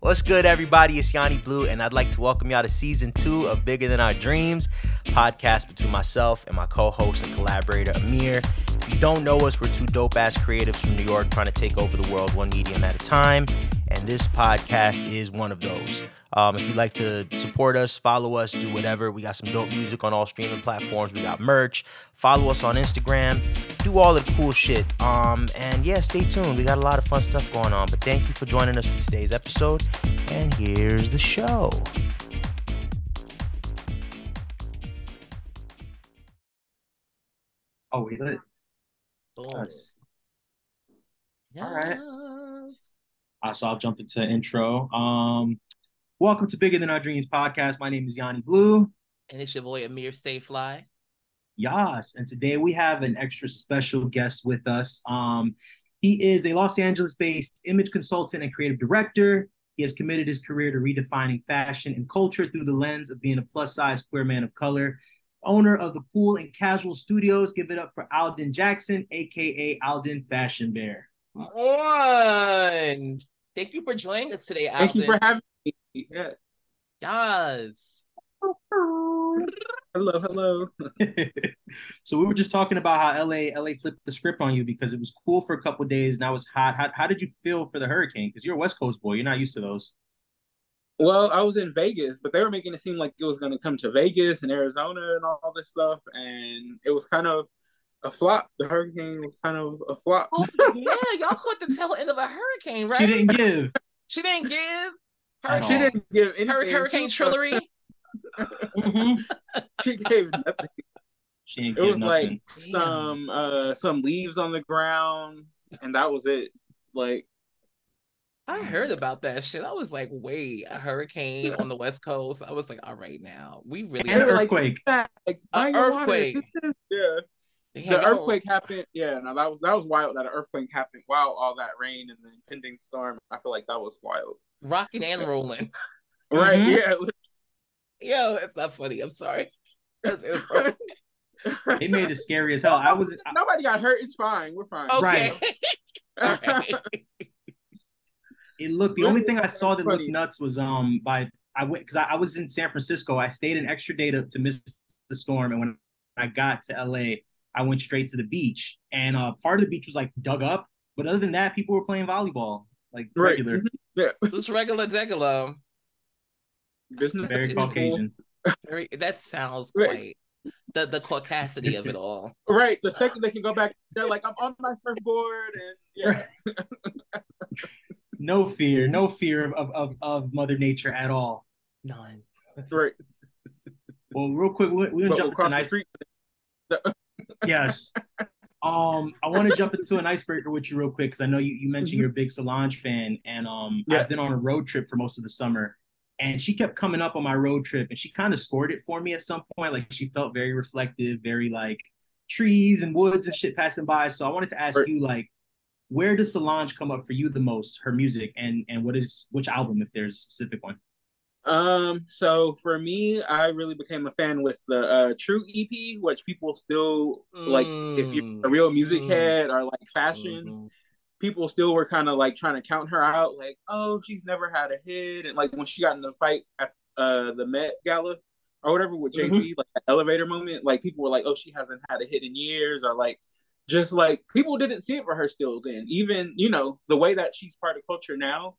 What's good, everybody? It's Yanni Blue, and I'd like to welcome y'all to season two of Bigger Than Our Dreams, podcast between myself and my co-host and collaborator Amir. If you don't know us, we're two dope-ass creatives from New York trying to take over the world one medium at a time, and this podcast is one of those. Um, if you'd like to support us, follow us, do whatever. We got some dope music on all streaming platforms. We got merch. Follow us on Instagram. Do all the cool shit. Um, and yeah, stay tuned. We got a lot of fun stuff going on. But thank you for joining us for today's episode. And here's the show. Oh, we lit. Boom. Yes. All right. Uh, so I'll jump into intro. Um, welcome to Bigger Than Our Dreams podcast. My name is Yanni Blue. And it's your boy Amir Stay Fly. Yas, and today we have an extra special guest with us. Um, he is a Los Angeles-based image consultant and creative director. He has committed his career to redefining fashion and culture through the lens of being a plus-size queer man of color. Owner of the Cool and Casual Studios. Give it up for Alden Jackson, aka Alden Fashion Bear. One. Thank you for joining us today, Alden. Thank you for having me. Yeah. Yes. Hello, hello. so we were just talking about how LA LA flipped the script on you because it was cool for a couple days. Now it's hot. How, how did you feel for the hurricane? Because you're a West Coast boy. You're not used to those. Well, I was in Vegas, but they were making it seem like it was going to come to Vegas and Arizona and all this stuff, and it was kind of a flop. The hurricane was kind of a flop. Oh yeah, y'all caught the tail end of a hurricane, right? She didn't give. She didn't give. At she didn't give anything. Hur- hurricane Trillery. Mhm. she gave nothing. She didn't It was nothing. like some uh some leaves on the ground, and that was it. Like I heard about that shit. I was like, wait, a hurricane on the West Coast. I was like, all right, now we really And they like, earthquake. An earthquake. Yeah. Damn, the y'all- earthquake happened. Yeah, no, that was that was wild. That an earthquake happened Wow, all that rain and the impending storm. I feel like that was wild. rocking and rolling. Right? Mhm. Yeah. Yo, it's not funny. I'm sorry. That's. It made it scary as hell. I was Nobody got hurt. It's fine. We're fine. okay. Right. All right. it looked the only thing I saw that looked nuts was um by I went because I, I was in San Francisco. I stayed an extra day to, to miss the storm, and when I got to LA, I went straight to the beach. And uh part of the beach was like dug up, but other than that, people were playing volleyball like Right. regular, Yeah. Just regular degular. Business. very Caucasian. Very that sounds Right. quite the the caucasity of it all. Right. The second they can go back, they're like, I'm on my surfboard, and yeah. No fear, no fear of, of, of, of Mother Nature at all. None. Right. Well, real quick, we're, we're gonna But jump into across an the ice. street. Yes. Um, I want to jump into an icebreaker with you real quick because I know you, you mentioned Mhm. you're a big Solange fan, and um, Yeah. I've been on a road trip for most of the summer, and she kept coming up on my road trip, and she kind of scored it for me at some point. Like she felt very reflective, very like trees and woods and shit passing by. So I wanted to ask Right. you, like, where does Solange come up for you the most? Her music, and and what is which album, if there's a specific one? Um, so for me, I really became a fan with the uh True EP, which people still like if you're a real music Mm. head or like fashion, Mhm. people still were kind of like trying to count her out, like, oh, she's never had a hit. And like when she got in the fight at uh the Met Gala or whatever with Jay Z, like the elevator moment, like people were like, oh, she hasn't had a hit in years, or like just like people didn't see it for her still then. Even, you know, the way that she's part of culture now.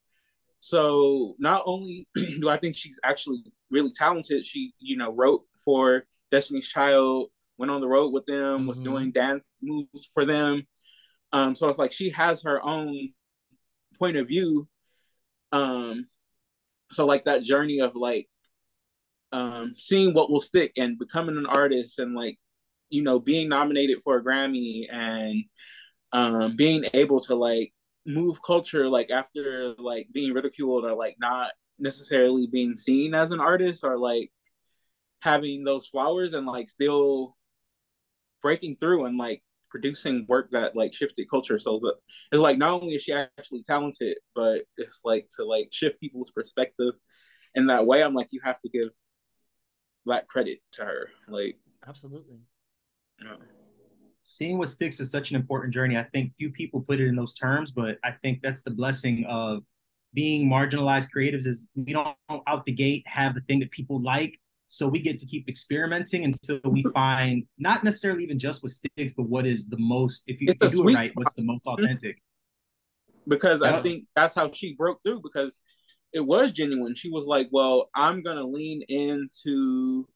So not only do I think she's actually really talented, she, you know, wrote for Destiny's Child, went on the road with them, was Mhm. doing dance moves for them. Um, so it's like she has her own point of view. Um, so like that journey of like um seeing what will stick and becoming an artist and like you know being nominated for a Grammy and um being able to like move culture like after like being ridiculed or like not necessarily being seen as an artist or like having those flowers and like still breaking through and like producing work that like shifted culture so that it's like not only is she actually talented but it's like to like shift people's perspective in that way i'm like you have to give that credit to her like Absolutely. know. Seeing what sticks is such an important journey. I think few people put it in those terms, but I think that's the blessing of being marginalized creatives is we don't out the gate have the thing that people like. So we get to keep experimenting until we find not necessarily even just with sticks, but what is the most if you, if you do it right, spot. what's the most authentic. Because. I think that's how she broke through because it was genuine. She was like, Well, I'm gonna lean into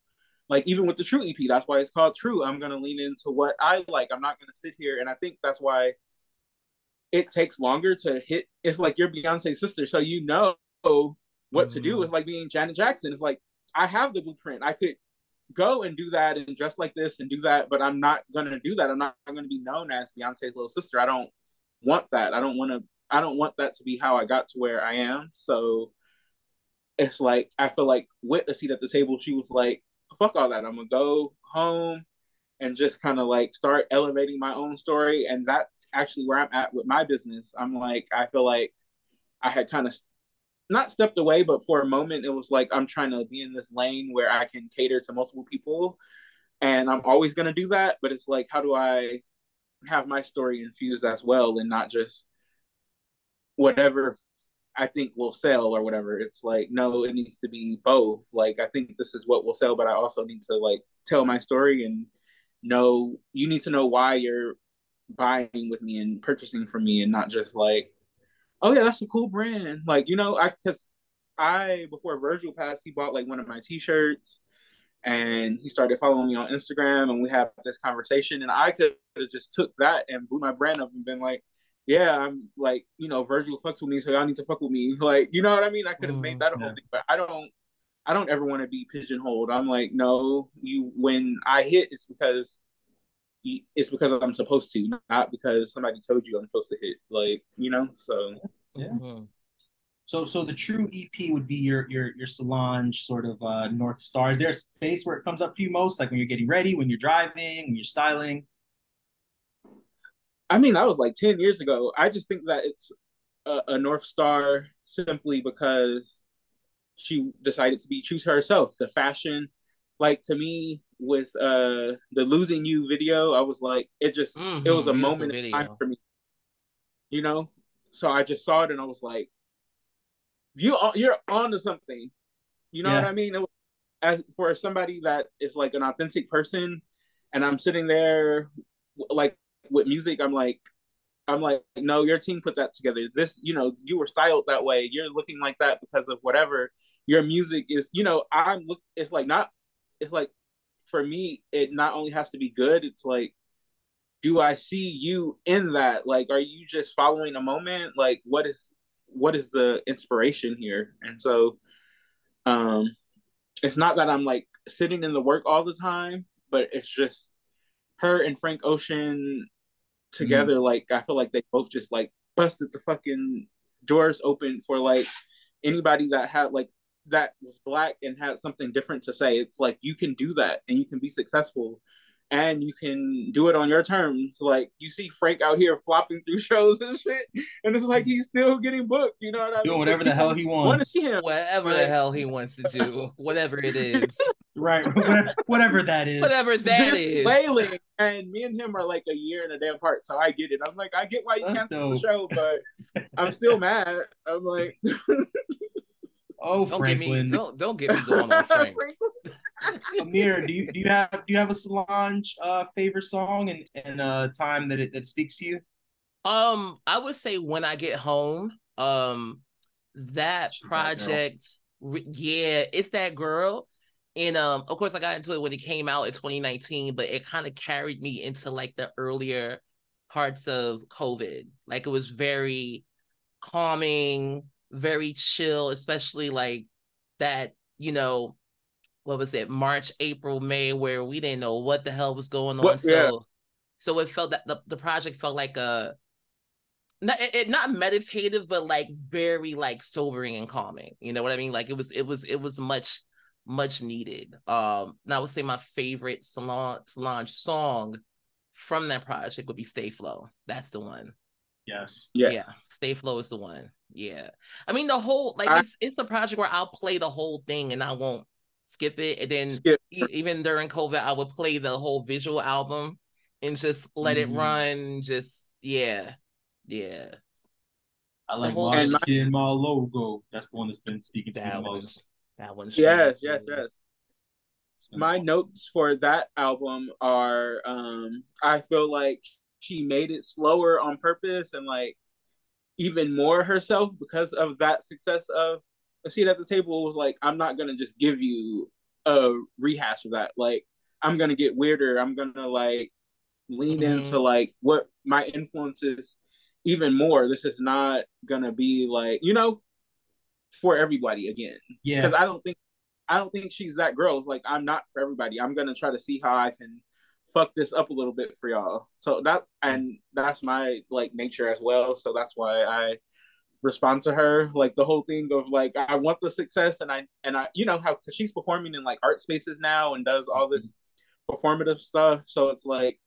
like even with the true ep that's why it's called true. I'm going to lean into what i like. I'm not going to sit here and i think that's why it takes longer to hit. It's like your beyonce sister so you know what mm-hmm. to do. Mm-hmm. it's like being janet jackson. It's like i have the blueprint. I could go and do that and dress like this and do that but i'm not going to do that. I'm not going to be known as beyonce's little sister. I don't want that. I don't want to i don't want that to be how i got to where i am. So it's like i feel like with a seat at the table she was like fuck all that. I'm gonna go home and just kind of like start elevating my own story. And that's actually where I'm at with my business. I'm like, I feel like I had kind of not stepped away, but for a moment, it was like I'm trying to be in this lane where I can cater to multiple people. And I'm always going to do that. But it's like, how do I have my story infused as well and not just whatever I think will sell or whatever. It's like, no, it needs to be both. Like, I think this is what will sell, but I also need to like tell my story and know you need to know why you're buying with me and purchasing from me and not just like, oh yeah, that's a cool brand. Like, you know, I cause I before Virgil passed, he bought like one of my t-shirts and he started following me on Instagram and we had this conversation and I could have just took that and blew my brand up and been like, yeah, I'm like, you know, Virgil fucks with me, so y'all need to fuck with me. Like, you know what I mean? I could have mm, made that a whole thing, but I don't I don't ever want to be pigeonholed. I'm like, no, you when I hit it's because it's because I'm supposed to, not because somebody told you I'm supposed to hit. Like, you know, so yeah. Mm-hmm. So so the true EP would be your your your Solange sort of uh North Star. Is there a space where it comes up for you most? Like when you're getting ready, when you're driving, when you're styling? I mean, that was like 10 years ago. I just think that it's a, a North Star simply because she decided to be true to herself. The fashion, like to me, with uh the losing you video, I was like, it just mm-hmm, it was a moment in time for me. You know? So I just saw it and I was like, you you're onto something. You know yeah. what I mean? Was, as for somebody that is like an authentic person, and I'm sitting there like with music, I'm like, I'm like, no, your team put that together. This, you know, you were styled that way. You're looking like that because of whatever. Your music is, you know, I'm look. It's like not. It's like for me, it not only has to be good. It's like, do I see you in that? Like, are you just following a moment? Like, what is what is the inspiration here? And so, um, it's not that I'm like sitting in the work all the time, but it's just her and Frank Ocean together, mm. like I feel like they both just like busted the fucking doors open for like anybody that had like that was black and had something different to say. It's like you can do that and you can be successful and you can do it on your terms. Like you see Frank out here flopping through shows and shit, and it's like he's still getting booked. You know what I mean? Doing whatever the hell he wants. Want to see him, whatever the hell he wants to do, whatever it is. right, whatever, that is. Whatever that is. Flailing, and me and him are like a year and a damn part, so I get it. I'm like, I get why you That's canceled dope. the show, but I'm still mad. I'm like. Oh, don't Franklin. Get me, don't don't get me going on Frank. Amir, do you do you have do you have a Solange uh favorite song and and uh time that it that speaks to you? Um, I would say when I get home. Um, that She's project, that yeah, it's that girl. And um, of course, I got into it when it came out in 2019, but it kind of carried me into like the earlier parts of COVID. Like it was very calming, very chill, especially like that, you know, what was it, March, April, May, where we didn't know what the hell was going on. What, so yeah. so it felt that the, the project felt like a not it, it, not meditative, but like very like sobering and calming. You know what I mean? Like it was it was it was much much needed. Um, and I would say my favorite salon Solange song from that project would be Stay Flo. That's the one. Yes. Yeah. Yeah. Stay Flo is the one. Yeah. I mean the whole like I, it's it's a project where I'll play the whole thing and I won't skip it. And then skip. even during COVID, I would play the whole visual album and just let mm-hmm. it run. Just yeah. Yeah. I like whole- my And my- logo. That's the one that's been speaking to me the That most. that one's Yes, strong, yes, too. yes. My notes for that album are um I feel like she made it slower on purpose and like even more herself because of that success of a seat at the table was like I'm not gonna just give you a rehash of that. Like I'm gonna get weirder. I'm gonna like lean Mhm. into like what my influences even more. This is not gonna be like, you know, for everybody again Yeah, because I don't think I don't think she's that girl. Like I'm not for everybody. I'm gonna try to see how I can fuck this up a little bit for y'all. So that and that's my like nature as well. So that's why I respond to her. Like the whole thing of like I want the success and I and I you know how because she's performing in like art spaces now and does all this mm-hmm. performative stuff. So it's like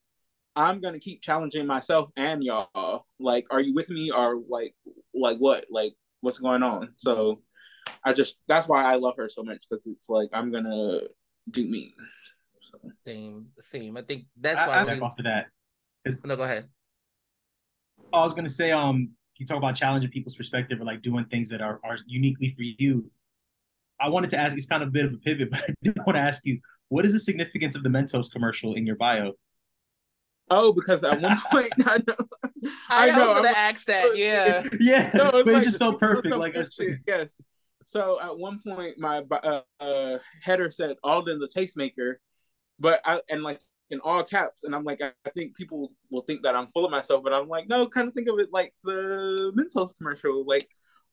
I'm gonna keep challenging myself and y'all. Like, are you with me or like like what? Like what's going on? So mm-hmm. I just that's why I love her so much because it's like I'm gonna do me. So, Same, same. I think that's I, why I we. back off of that. No, go ahead. I was gonna say, um, you talk about challenging people's perspective or like doing things that are, are uniquely for you. I wanted to ask, it's kind of a bit of a pivot, but I did want to ask you, what is the significance of the Mentos commercial in your bio? oh, because at one point I know I, I know, was gonna I'm- ask that. Yeah. yeah, no, but it's it just felt perfect. some Like, good shit, yes. So at one point, my uh, uh, header said Alden the tastemaker, but I and like in all caps, and I'm like, I, I think people will think that I'm full of myself, but I'm like, no, kind of think of it like the Mentos commercial, like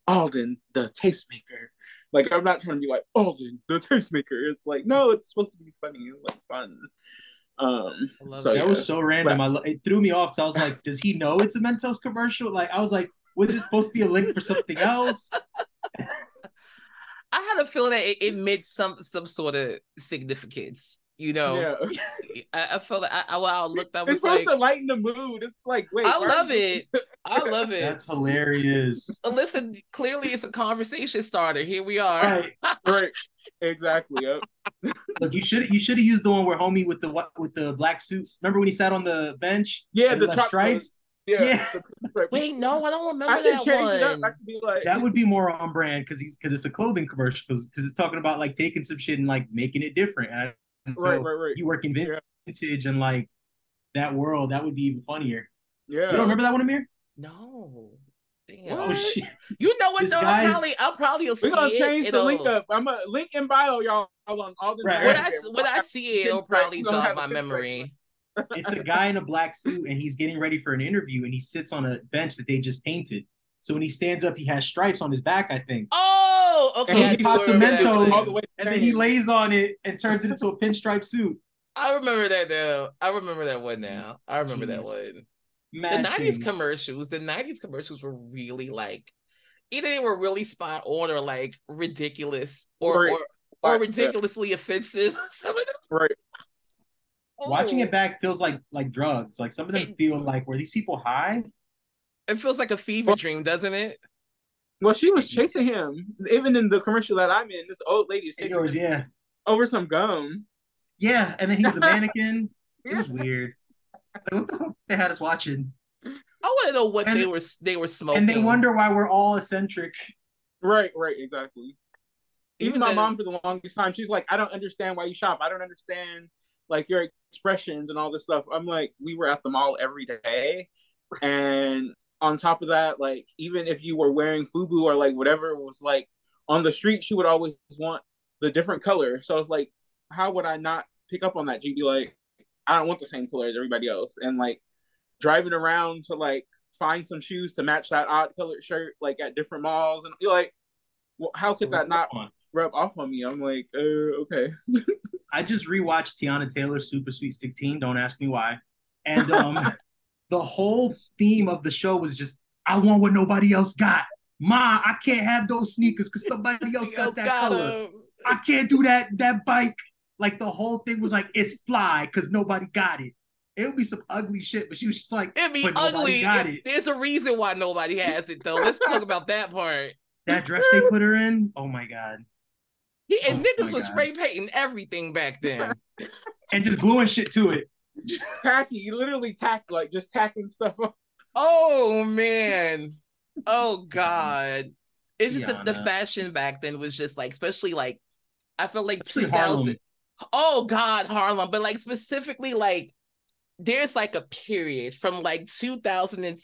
Alden the tastemaker. Like I'm not trying to be like Alden the tastemaker. It's like no, it's supposed to be funny and like fun. Um, so that that yeah. was so random. I, lo- it threw me off because I was like, does he know it's a Mentos commercial? Like, I was like, was it supposed to be a link for something else? I had a feeling that it, it meant some some sort of significance. You know, yeah. I, I felt like I, I, I looked. I was It's supposed like, to lighten the mood. It's like, wait, I love you- it. I love it. That's hilarious. But Listen, clearly it's a conversation starter. Here we are. Right. right, exactly. Yep. Look, you should you should have used the one where homie with the what with the black suits. Remember when he sat on the bench? Yeah, the left truck stripes. Yeah. Yeah. Wait, no, I don't remember I that change it. I one. could be like, That would be more on brand because he's because it's a clothing commercial because it's talking about like taking some shit and like making it different. And I don't right, know, right, right. You work in Yeah. vintage and like that world, that would be even funnier. Yeah. You don't remember that one, Amir? No. Damn. Oh shit! You know what This though? I'll probably I'll probably We're gonna it. change the It'll- link up. I'm a link in bio, y'all, on all the Right, When right. I when I see it, it'll probably We're jog have my memory. It's a guy in a black suit and he's getting ready for an interview and he sits on a bench that they just painted. So when he stands up, he has stripes on his back, I think. Oh, okay. And he pops some remember that Mentos. all the way. And then he lays on it and turns it into a pinstripe suit. I remember that now. I remember that one now. I remember that one. Mad the 90s things. commercials, the 90s commercials were really like either they were really spot on or like ridiculous or Right. or, or Right, yeah. ridiculously offensive. Some of them Right. Watching it back feels like like drugs. Like some of them It- feel like were these people high? it feels like a fever dream, doesn't it? Well, she was chasing him. Even in the commercial that I'm in, this old lady is chasing Yours, him yeah, over some gum. yeah. And then he was a mannequin. It was weird. Like, what the fuck they had us watching? I want to know what And- they were they were smoking. And they wonder why we're all eccentric. Right, right, exactly. Even, Even my the- mom for the longest time, she's like, I don't understand why you shop. I don't understand like your expressions and all this stuff. I'm like, we were at the mall every day. And on top of that, like even if you were wearing FUBU or like whatever was like on the street, she would always want the different color. So it's like, how would I not pick up on that? She'd be like, I don't want the same color as everybody else. And like driving around to like find some shoes to match that odd colored shirt like at different malls and you're like well, how could that not rub off on me i'm like uh, okay I just rewatched Teyana Taylor's Super Sweet 16. Don't ask me why. And um, the whole theme of the show was just, I want what nobody else got. Ma, I can't have those sneakers because somebody else got that Got color. him. I can't do that that bike. Like the whole thing was like, it's fly because nobody got it. It would be some ugly shit, but she was just like, It'd be ugly. got it. There's a reason why nobody has it though. Let's talk about that part. that dress they put her in. Oh my god! He, and Oh niggas was God. spray painting everything back then. And just gluing shit to it. Tacky you literally tack like just tacking stuff up oh man. oh God. It's just that the fashion back then was just like, especially like, I feel like Especially 2000. Harlem. Oh God, Harlem. But like specifically, like, there's like a period from like 2000 and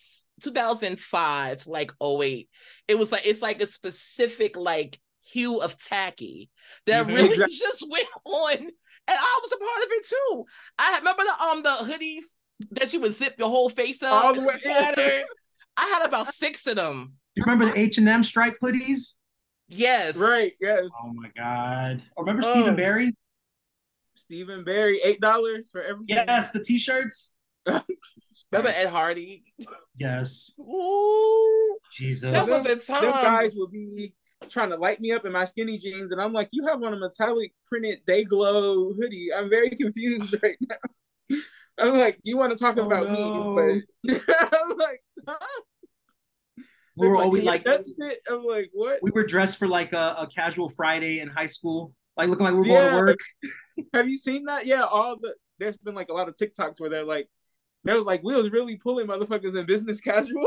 2005 to like 08. It was like, it's like a specific like hue of tacky that Mhm. really Exactly. just went on. And I was a part of it too. I remember the um the hoodies that you would zip your whole face up. All the way- pattern. I had about six of them. You remember the H and M stripe hoodies? Yes. Right, Yes. Oh my god! Or remember Oh. Stephen Barry? Stephen Barry, eight dollars for every. Yes, the T-shirts. Remember Ed Hardy? Yes, Ooh, Jesus. that was them- a time. Them guys would be trying to light me up in my skinny jeans, and I'm like, you have on a metallic printed day glow hoodie. I'm very confused right now. I'm like, you want to talk Oh, about no. me, but I'm like, huh? we were They're always "Can you like touch it?" I'm like, what? we were dressed for like a, a casual Friday in high school, like looking like we were going to work. Have you seen that? Yeah, all the there's been like a lot of TikToks where they're like, there was like, we was really pulling motherfuckers in business casual.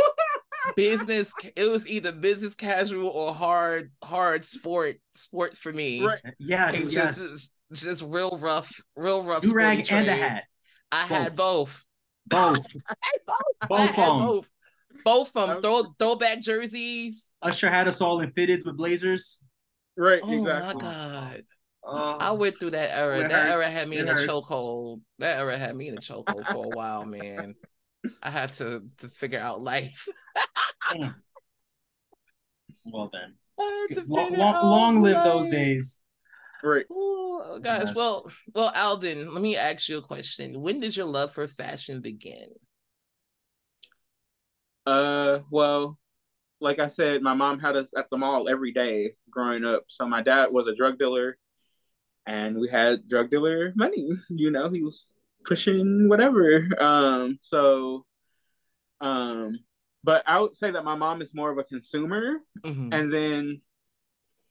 Business. It was either business casual or hard, hard sport, sport for me. right. Yes, It's yes. just, just real rough, real rough. Do rag and a hat, I had both. both. I had both. Both I had both. Both of them. Throw throwback jerseys. Usher had us all in fitteds with blazers. Right, Oh exactly. my god. Oh, I went through that era. It that era had me It in a chokehold. That era had me in a chokehold for a while, man. I had to to figure out life. well then. I had to Long, long, long live those days. Right. Oh gosh. Yes. Well, well, Alden, let me ask you a question. When did your love for fashion begin? Uh, well, like I said, my mom had us at the mall every day growing up. So my dad was a drug dealer, and we had drug dealer money. You know, he was pushing whatever. Um, so, um, but I would say that my mom is more of a consumer, Mhm. and then,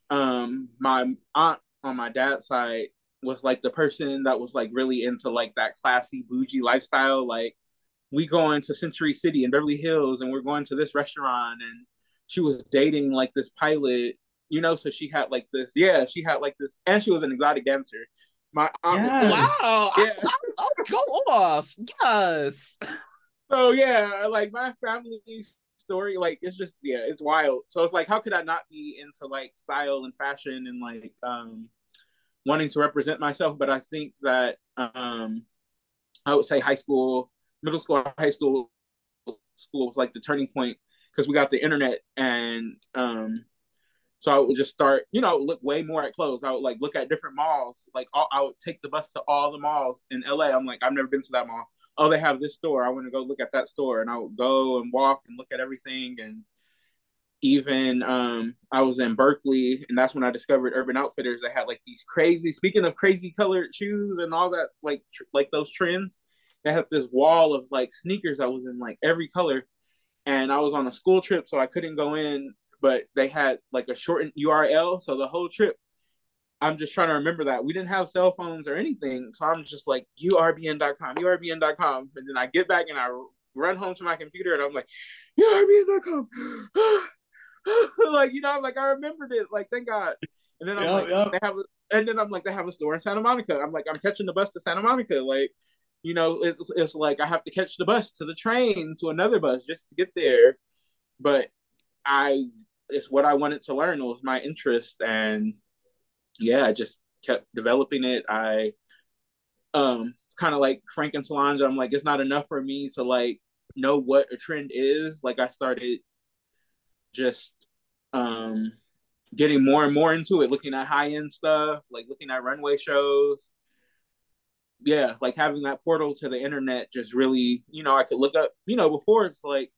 um, my aunt on my dad's side was like the person that was like really into like that classy bougie lifestyle, like we going to Century City in Beverly Hills and we're going to this restaurant and she was dating like this pilot, you know, so she had like this yeah, she had like this and she was an exotic dancer. My aunt was- Yes. Wow. Yeah. I, I, oh, go off. Yes. so yeah, like my family story, like it's just yeah, it's wild. So it's like how could I not be into like style and fashion and like um wanting to represent myself? But I think that um I would say high school, middle school, high school school was like the turning point because we got the internet and um so I would just start, you know, look way more at clothes. I would like look at different malls. Like all, I would take the bus to all the malls in LA. I'm like, I've never been to that mall. Oh, they have this store. I want to go look at that store. And I would go and walk and look at everything. And even um I was in Berkeley and that's when I discovered Urban Outfitters. They had like these crazy, speaking of crazy colored shoes and all that, like tr- like those trends. They had this wall of like sneakers that was in like every color. And I was on a school trip, so I couldn't go in but they had like a shortened URL. So the whole trip, I'm just trying to remember that we didn't have cell phones or anything. So I'm just like urbn.com, urbn.com. And then I get back and I run home to my computer and I'm like, urbn.com. like, you know, I'm like, I remembered it. Like, thank God. And then I'm Yup, like, yup. they have, a, and then I'm like, they have a store in Santa Monica. I'm like, I'm catching the bus to Santa Monica. Like, you know, it's, it's like I have to catch the bus to the train to another bus just to get there. But I it's what I wanted to learn. It was my interest, and yeah, I just kept developing it. I um kind of like Frank and Solange. I'm like, it's not enough for me to like know what a trend is. Like I started just um getting more and more into it, looking at high end stuff, like looking at runway shows. Yeah, like having that portal to the internet just really, you know, I could look up, you know, before it's like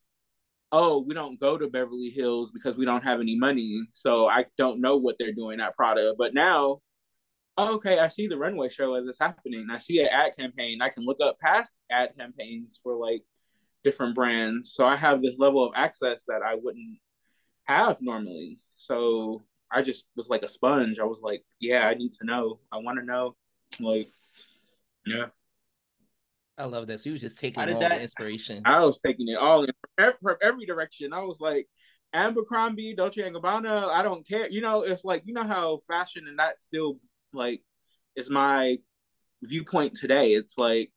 oh, we don't go to Beverly Hills because we don't have any money. So I don't know what they're doing at Prada. But now, okay, I see the runway show as it's happening. I see an ad campaign. I can look up past ad campaigns for like different brands. So I have this level of access that I wouldn't have normally. So I just was like a sponge. I was like, yeah, I need to know. I want to know. Like, yeah. I love this. You was just taking all that- the inspiration. I was taking it all in from every, from every direction. I was like, Abercrombie, Dolce and Gabbana, I don't care. You know, it's like you know how fashion and that still like is my viewpoint today. It's like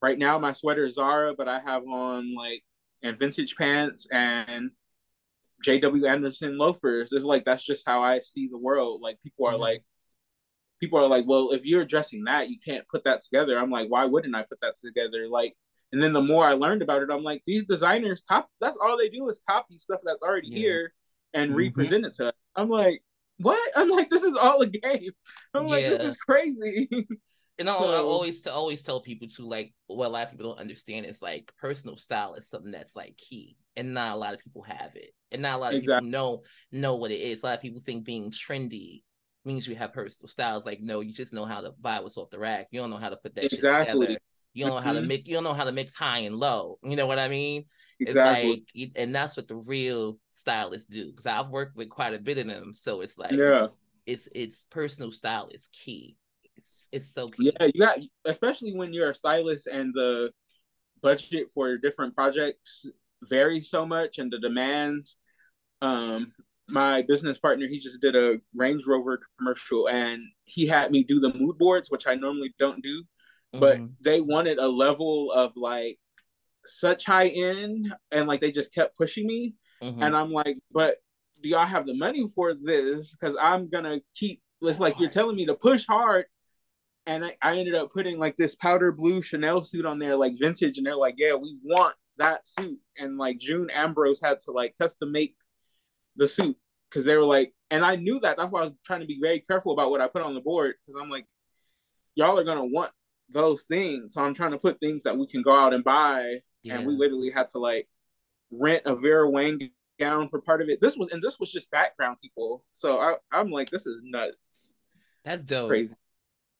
right now my sweater is Zara, but I have on like and vintage pants and JW Anderson loafers. It's like that's just how I see the world. Like people are mm-hmm. like people are like, well, if you're addressing that, you can't put that together. I'm like, why wouldn't I put that together? Like, and then the more I learned about it, I'm like, these designers cop that's all they do is copy stuff that's already yeah. here and mm-hmm. represent it to us. I'm like, what? I'm like, this is all a game. I'm yeah. like, this is crazy. And I, so, always always tell people to like what a lot of people don't understand is like personal style is something that's like key, and not a lot of people have it, and not a lot of exactly. people know know what it is. A lot of people think being trendy means you have personal styles. Like, no, you just know how to buy what's off the rack. You don't know how to put that exactly. together. You don't know how to mm-hmm. mix. You don't know how to mix high and low. You know what I mean? Exactly. It's like, and that's what the real stylists do. Because I've worked with quite a bit of them, so it's like, yeah, it's it's personal style is key. It's it's so key. Yeah, you got especially when you're a stylist and the budget for different projects varies so much and the demands. Um, my business partner, he just did a Range Rover commercial and he had me do the mood boards, which I normally don't do. Mm-hmm. But they wanted a level of like such high end and like they just kept pushing me. Mm-hmm. And I'm like, but do y'all have the money for this? Because I'm gonna keep it's like you're telling me to push hard and I, I ended up putting like this powder blue Chanel suit on there, like vintage, and they're like, "Yeah, we want that suit." And like June Ambrose had to like custom make the suit because they were like, and I knew that. That's why I was trying to be very careful about what I put on the board because I'm like, y'all are gonna want those things, so I'm trying to put things that we can go out and buy. Yeah. And we literally had to like rent a Vera Wang gown for part of it. This was and this was just background people. So I, I'm like, this is nuts. That's dope.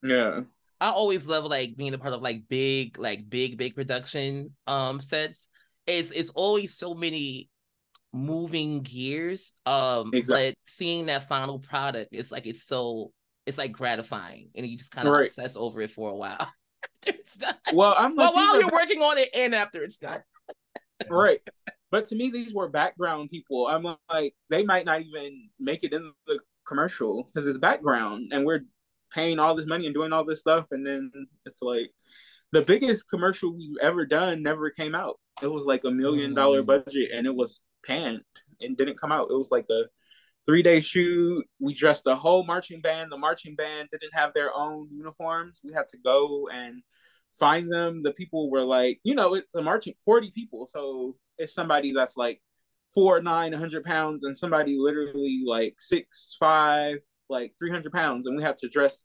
Yeah. I always love like being a part of like big, like big, big production um sets. It's it's always so many moving gears. Um exactly. but seeing that final product, it's like it's so it's like gratifying and you just kind of right. obsess over it for a while after it's done. Well, I'm well, while you're working on it and after it's done. right. But to me, these were background people. I'm like, they might not even make it in the commercial because it's background and we're paying all this money and doing all this stuff, and then it's like the biggest commercial we've ever done never came out. It was like a million dollar mm. budget, and it was panned and didn't come out. It was like a three day shoot. We dressed the whole marching band. The marching band didn't have their own uniforms. We had to go and find them. The people were like, you know, it's a marching 40 people. So it's somebody that's like four, nine, 100 pounds, and somebody literally like six, five, like 300 pounds, and we had to dress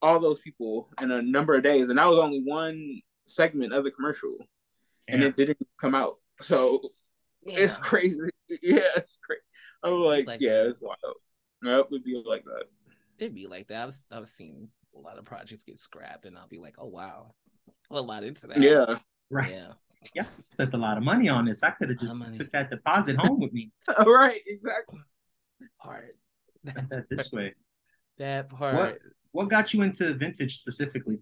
all those people in a number of days, and that was only one segment of the commercial, yeah. and it didn't come out. So yeah. it's crazy. Yeah, it's crazy. I'm like, like yeah, that. it's wild. Yep, it'd be like that. It'd be like that. I've I've seen a lot of projects get scrapped, and I'll be like, oh wow, a lot into that. Yeah, right. Yeah. Yeah, spent a lot of money on this. I could have just took that deposit home with me. right, exactly. Part that this way. That part. What, what got you into vintage specifically?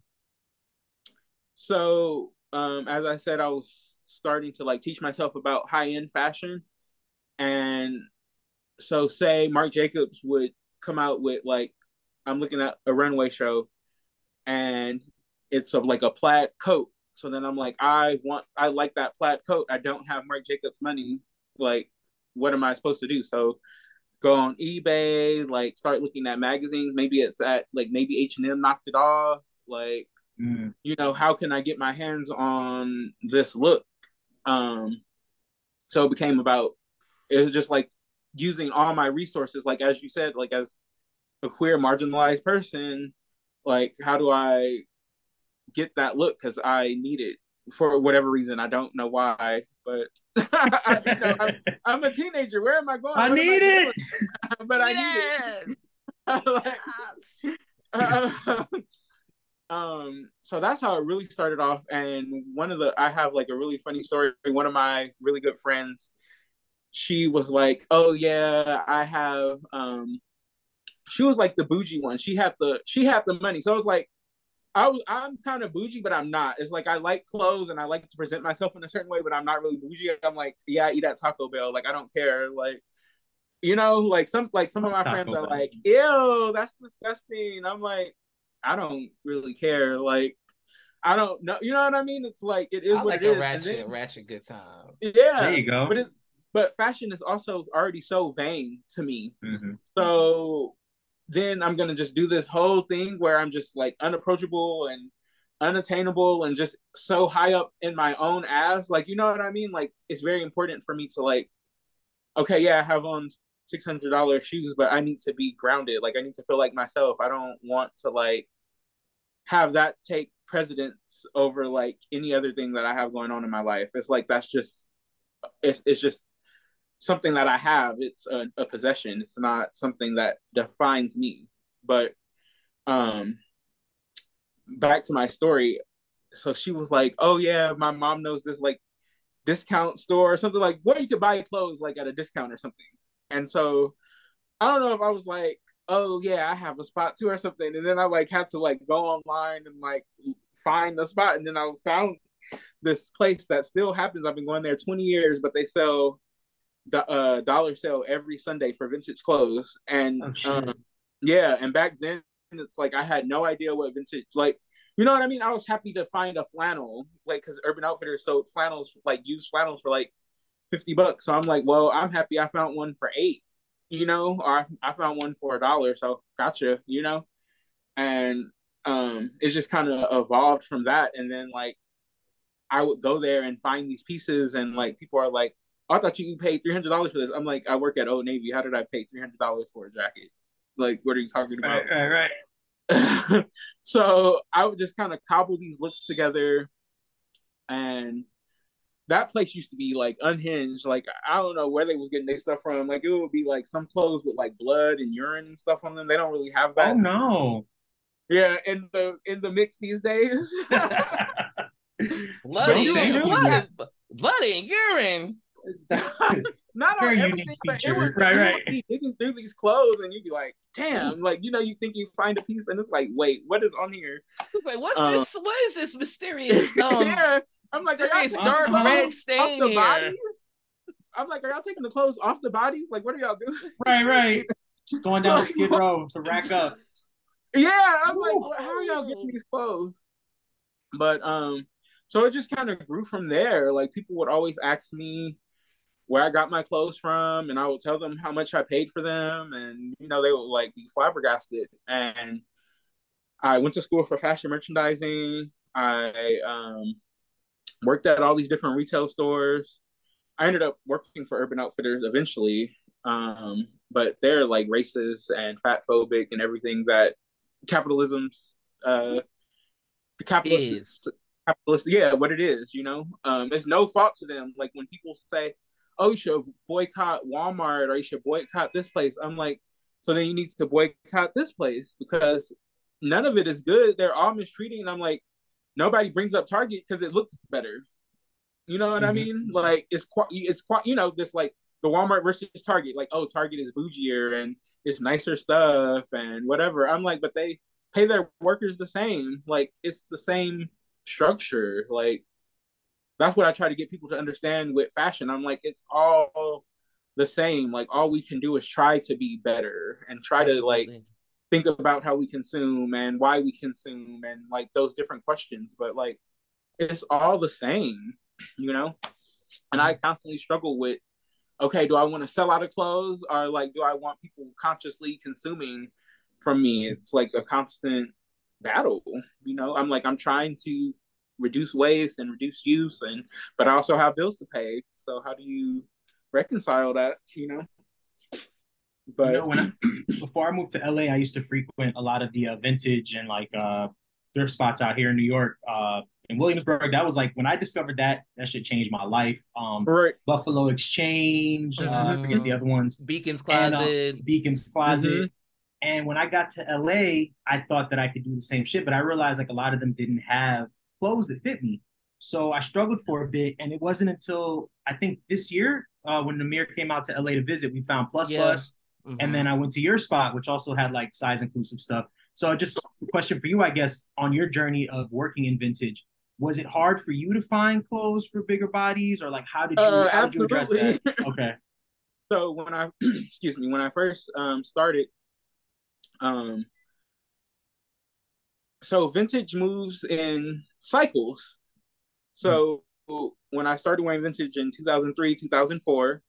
So, um, as I said, I was starting to like teach myself about high end fashion, and so say Marc Jacobs would come out with like I'm looking at a runway show, and it's a, like a plaid coat. So then I'm like, I want, I like that plaid coat. I don't have Marc Jacobs money. Like, what am I supposed to do? So go on eBay, like start looking at magazines. Maybe it's at like maybe H and M knocked it off. Like, mm. you know, how can I get my hands on this look? Um, so it became about it was just like using all my resources, like as you said, like as a queer marginalized person, like how do I get that look? Because I need it for whatever reason. I don't know why, but I, you know, I'm, I'm, a teenager. Where am I going? I what need I it, but I need it. like, uh, um, so that's how it really started off. And one of the, I have like a really funny story. One of my really good friends, she was like, "Oh yeah, I have." Um, she was like the bougie one. She had the she had the money. So I was like, I was I'm kind of bougie, but I'm not. It's like I like clothes and I like to present myself in a certain way, but I'm not really bougie. I'm like, yeah, I eat at Taco Bell. Like I don't care. Like you know, like some like some of my friends are like, ew, that's disgusting. I'm like, I don't really care. Like, I don't know. You know what I mean? It's like it is I what like it a is. ratchet, then, ratchet good time. yeah, There you go. but it, but fashion is also already so vain to me. Mhm. So then I'm gonna just do this whole thing where I'm just like unapproachable and unattainable and just so high up in my own ass. Like, you know what I mean? Like, it's very important for me to like, okay, yeah, I have on six hundred dollar shoes, but I need to be grounded. Like, I need to feel like myself. I don't want to like have that take precedence over like any other thing that I have going on in my life. It's like that's just it's it's just something that I have. It's a, a possession. It's not something that defines me. But um back to my story. So she was like, "Oh yeah, my mom knows this like discount store or something like where you could buy clothes like at a discount or something." And so I don't know if I was like, "Oh yeah, I have a spot too" or something. And then I like had to like go online and like find the spot, and then I found this place that still happens. I've been going there 20 years, but they sell the uh, dollar sale every Sunday for vintage clothes. And Oh, um, yeah, and back then it's like I had no idea what vintage like. You know what I mean? I was happy to find a flannel, like because Urban Outfitters sold flannels, like used flannels for like fifty bucks. So I'm like, well, I'm happy I found one for eight, you know, or I found one for a dollar. So gotcha, you know, and um, it's just kind of evolved from that. And then like I would go there and find these pieces, and like people are like, oh, I thought you paid three hundred dollars for this. I'm like, I work at Old Navy. How did I pay three hundred dollars for a jacket? Like, what are you talking about? Right, right, right. so I would just kind of cobble these looks together, and that place used to be like unhinged. Like I don't know where they was getting their stuff from. Like it would be like some clothes with like blood and urine and stuff on them. They don't really have that. Oh no. Yeah, in the in the mix these days. Bloody, Don't they do bloody, bloody and urine. Not on Very everything, unique but it would, Right, you right. would be digging through these clothes and you'd be like, damn, like you know, you think you find a piece and it's like, wait, what is on here? It's like, what's Um, this? What is this mysterious? Um, yeah. I'm like, are y'all mysterious taking dark the clothes red off stain the here. bodies? I'm like, are y'all taking the clothes off the bodies? Like, what are y'all doing? right, right. Just going down Skid Row to rack up. yeah, I'm like, Ooh. what- how are y'all getting these clothes? But um, so it just kind of grew from there. Like people would always ask me where I got my clothes from, and I would tell them how much I paid for them, and you know they would like be flabbergasted. And I went to school for fashion merchandising. I um worked at all these different retail stores. I ended up working for Urban Outfitters eventually, um, but they're like racist and fat phobic and everything that capitalism's uh, the capitalist Is. capitalist yeah what it is you know um there's no fault to them like when people say oh you should boycott walmart or you should boycott this place i'm like so then you need to boycott this place because none of it is good they're all mistreating and i'm like nobody brings up target because it looks better you know what i Mhm. mean like it's quite it's quite you know this like the walmart versus target like oh target is bougier and it's nicer stuff and whatever i'm like but they pay their workers the same like it's the same structure. Like that's what I try to get people to understand with fashion. I'm like, it's all the same. Like all we can do is try to be better and try to like Absolutely. Think about how we consume and why we consume and like those different questions. But like it's all the same, you know? And I mm-hmm. constantly struggle with okay, do I want to sell out of clothes or like do I want people consciously consuming from me? It's like a constant battle, you know? I'm like I'm trying to reduce waste and reduce use and but I also have bills to pay. So how do you reconcile that, you know? But you know, when I, before I moved to LA, I used to frequent a lot of the uh, vintage and like uh, thrift spots out here in New York. Uh, in Williamsburg, that was like when I discovered that. That should change my life. Um, right. Buffalo Exchange, uh, I forget the other ones. Beacon's And, uh, Closet. Beacon's Closet. Mhm. And when I got to LA, I thought that I could do the same shit, but I realized like a lot of them didn't have clothes that fit me. So I struggled for a bit, and it wasn't until I think this year uh, when Namir came out to LA to visit, we found Plus Yeah. Plus, Mhm. and then I went to your spot, which also had like size inclusive stuff. So just a question for you, I guess, on your journey of working in vintage, was it hard for you to find clothes for bigger bodies, or like how did you Uh, how did you address that? Okay, so when I excuse me, when I first um started, um so vintage moves in cycles. So mm-hmm. when I started wearing vintage in 2003, 2004,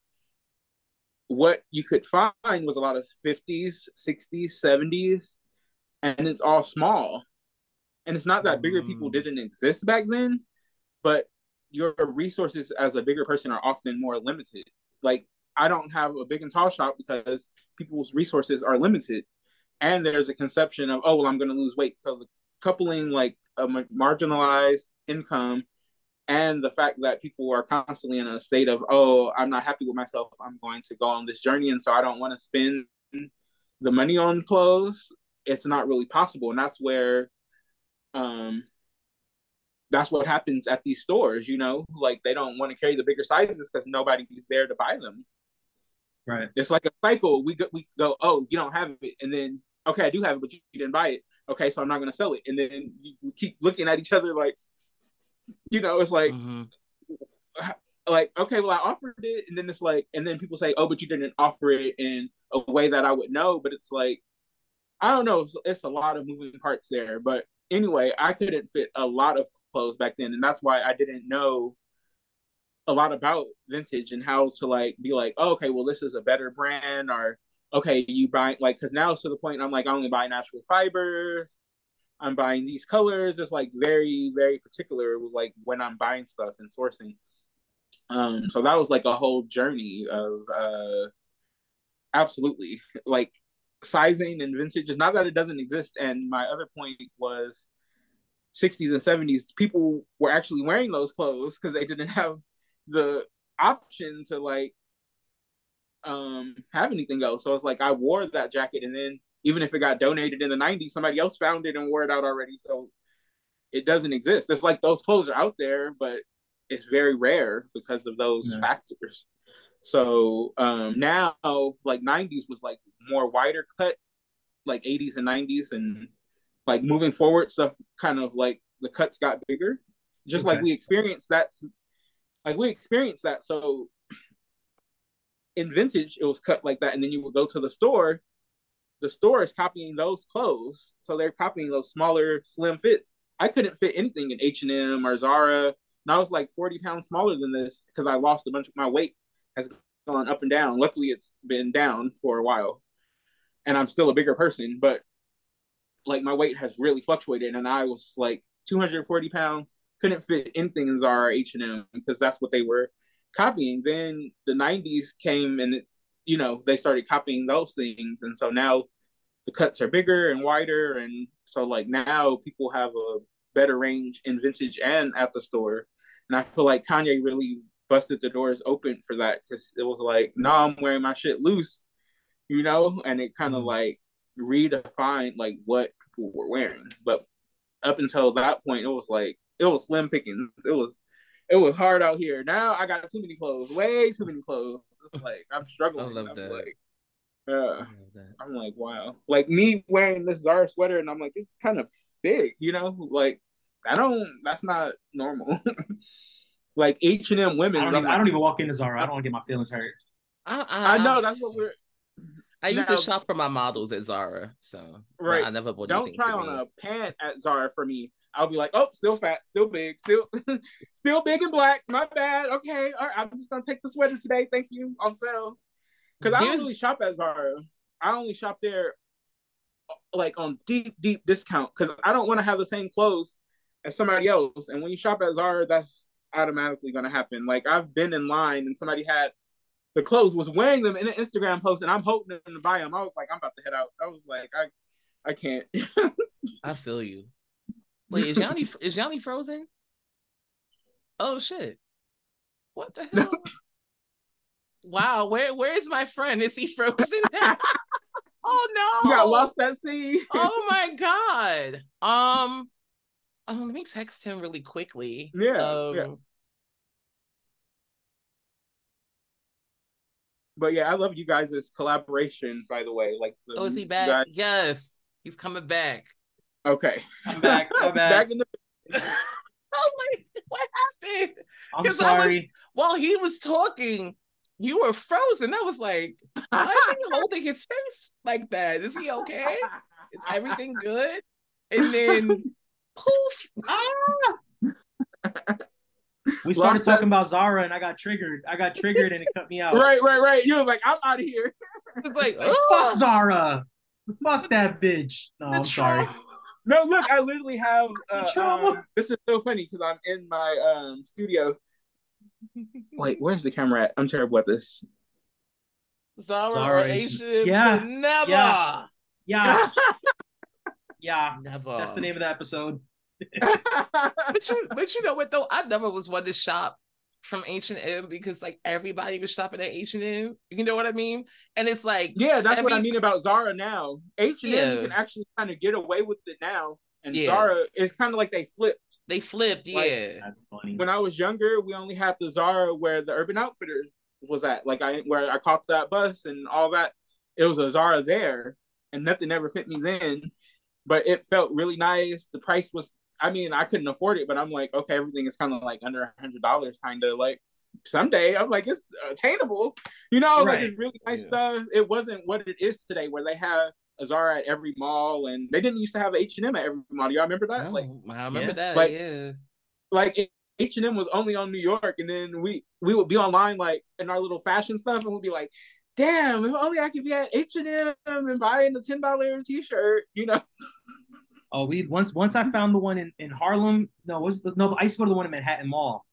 what you could find was a lot of 50s, 60s, 70s, and it's all small. And it's not that bigger people mm. didn't exist back then, but your resources as a bigger person are often more limited. Like I don't have a big and tall shop because people's resources are limited. And there's a conception of, oh, well, I'm going to lose weight. So the coupling like a marginalized income and the fact that people are constantly in a state of oh i'm not happy with myself i'm going to go on this journey and so i don't want to spend the money on clothes it's not really possible. And that's where um that's what happens at these stores you know? Like they don't want to carry the bigger sizes because nobody's there to buy them. Right. It's like a cycle. We go, we go oh you don't have it and then okay i do have it but you didn't buy it. Okay, so I'm not gonna sell it. And then you keep looking at each other like, you know, it's like, mm-hmm. like okay, well I offered it, and then it's like, and then people say, oh, but you didn't offer it in a way that I would know. But it's like, I don't know, it's, it's a lot of moving parts there. But anyway, I couldn't fit a lot of clothes back then, and that's why I didn't know a lot about vintage and how to like be like, oh, okay, well this is a better brand or okay, you buy like because now it's to the point I'm like I only buy natural fiber. I'm buying these colors. It's like very very particular with like when I'm buying stuff and sourcing. Um, so that was like a whole journey of uh, absolutely like sizing and vintage. It's not that it doesn't exist. And my other point was 60s and 70s. People were actually wearing those clothes because they didn't have the option to like um have anything else. So it's like I wore that jacket and then even if it got donated in the 90s, somebody else found it and wore it out already. So it doesn't exist. It's like those clothes are out there, but it's very rare because of those yeah. factors. So um now like 90s was like more wider cut, like 80s and 90s and like moving forward stuff kind of like the cuts got bigger. Just okay. like we experienced that like we experienced that. So in vintage it was cut like that and then you would go to the store the store is copying those clothes so they're copying those smaller slim fits i couldn't fit anything in h&m or zara and i was like 40 pounds smaller than this because i lost a bunch of my weight has gone up and down luckily it's been down for a while and i'm still a bigger person but like my weight has really fluctuated and i was like 240 pounds couldn't fit anything in zara h&m because that's what they were copying. Then the '90s came, and it, you know they started copying those things, and so now the cuts are bigger and wider, and so like now people have a better range in vintage and at the store. And I feel like Kanye really busted the doors open for that because it was like, no, nah, I'm wearing my shit loose, you know, and it kind of mm. like redefined like what people were wearing. But up until that point, it was like it was slim pickings. It was it was hard out here. Now I got too many clothes, way too many clothes. It's like I'm struggling. I love I'm that. Like, yeah, I'm like, wow. Like me wearing this Zara sweater, and I'm like, it's kind of big, you know. Like I don't. That's not normal. like H and M women. I don't, even, like, I don't even walk into Zara. I don't want to get my feelings hurt. I, I, I know that's what we're. I used now, to shop for my models at Zara, so right. I never bought. Don't try on a pant at Zara for me. I'll be like, oh, still fat, still big, still, still big and black. My bad. Okay, all right. I'm just gonna take the sweater today. Thank you. On sale. Because I don't really shop at Zara. I only shop there, uh, like on deep, deep discount. Because I don't want to have the same clothes as somebody else. And when you shop at Zara, that's automatically gonna happen. Like I've been in line and somebody had the clothes was wearing them in an Instagram post, and I'm hoping to buy them. I was like, I'm about to head out. I was like, I, I can't. I feel you. Wait, is Yanni is Yanni frozen? Oh shit! What the hell? wow, where where is my friend? Is he frozen? oh no! You got lost at sea. oh my god. Um. Oh, let me text him really quickly. Yeah. Um, yeah. But yeah, I love you guys' collaboration. By the way, like, the, oh, is he back? Guys... Yes, he's coming back. Okay. I'm back. I'm back. back in the Oh my what happened? I'm sorry. Was, while he was talking, you were frozen. I was like, why is he holding his face like that? Is he okay? Is everything good? And then poof. Ah! We started Lost talking about Zara and I got triggered. I got triggered and it cut me out. right, right, right. You were like, I'm out of here. It's like, Like, fuck Zara. Fuck that bitch. No, I'm sorry. No, look, I literally have. Uh, um, this is so funny because I'm in my um studio. Wait, where's the camera at? I'm terrible at this. Zara, Zara Asian, Yeah, never, yeah. Yeah, yeah. never. That's the name of the episode. But you, but you know what though? I never was one to shop from H and M because like everybody was shopping at H and M. You know what I mean? And it's like, yeah, that's what I mean about Zara now. H and M Yeah. you can actually kind of get away with it now, and Yeah. Zara it's kind of like they flipped. they flipped, Like, yeah. That's funny. When I was younger, we only had the Zara where the Urban Outfitters was at. Like I where I caught that bus and all that. It was a Zara there, and nothing ever fit me then. But it felt really nice. The price was. I mean, I couldn't afford it, but I'm like, okay, everything is kind of like under a hundred dollars, kind of like someday. I'm like, it's attainable, you know, like it's really nice Yeah. stuff. It wasn't what it is today, where they have a Zara at every mall, and they didn't used to have H and M at every mall. Do y'all remember that? No, Like, I remember Yeah. that. Like- yeah. like H and M was only on New York, and then we we would be online like in our little fashion stuff, and we'd be like, "Damn, if only I could be at H and M and buying the ten dollar t shirt," you know? Oh, we once once I found the one in, in Harlem. No, was the, no? I used to go to the one in Manhattan Mall.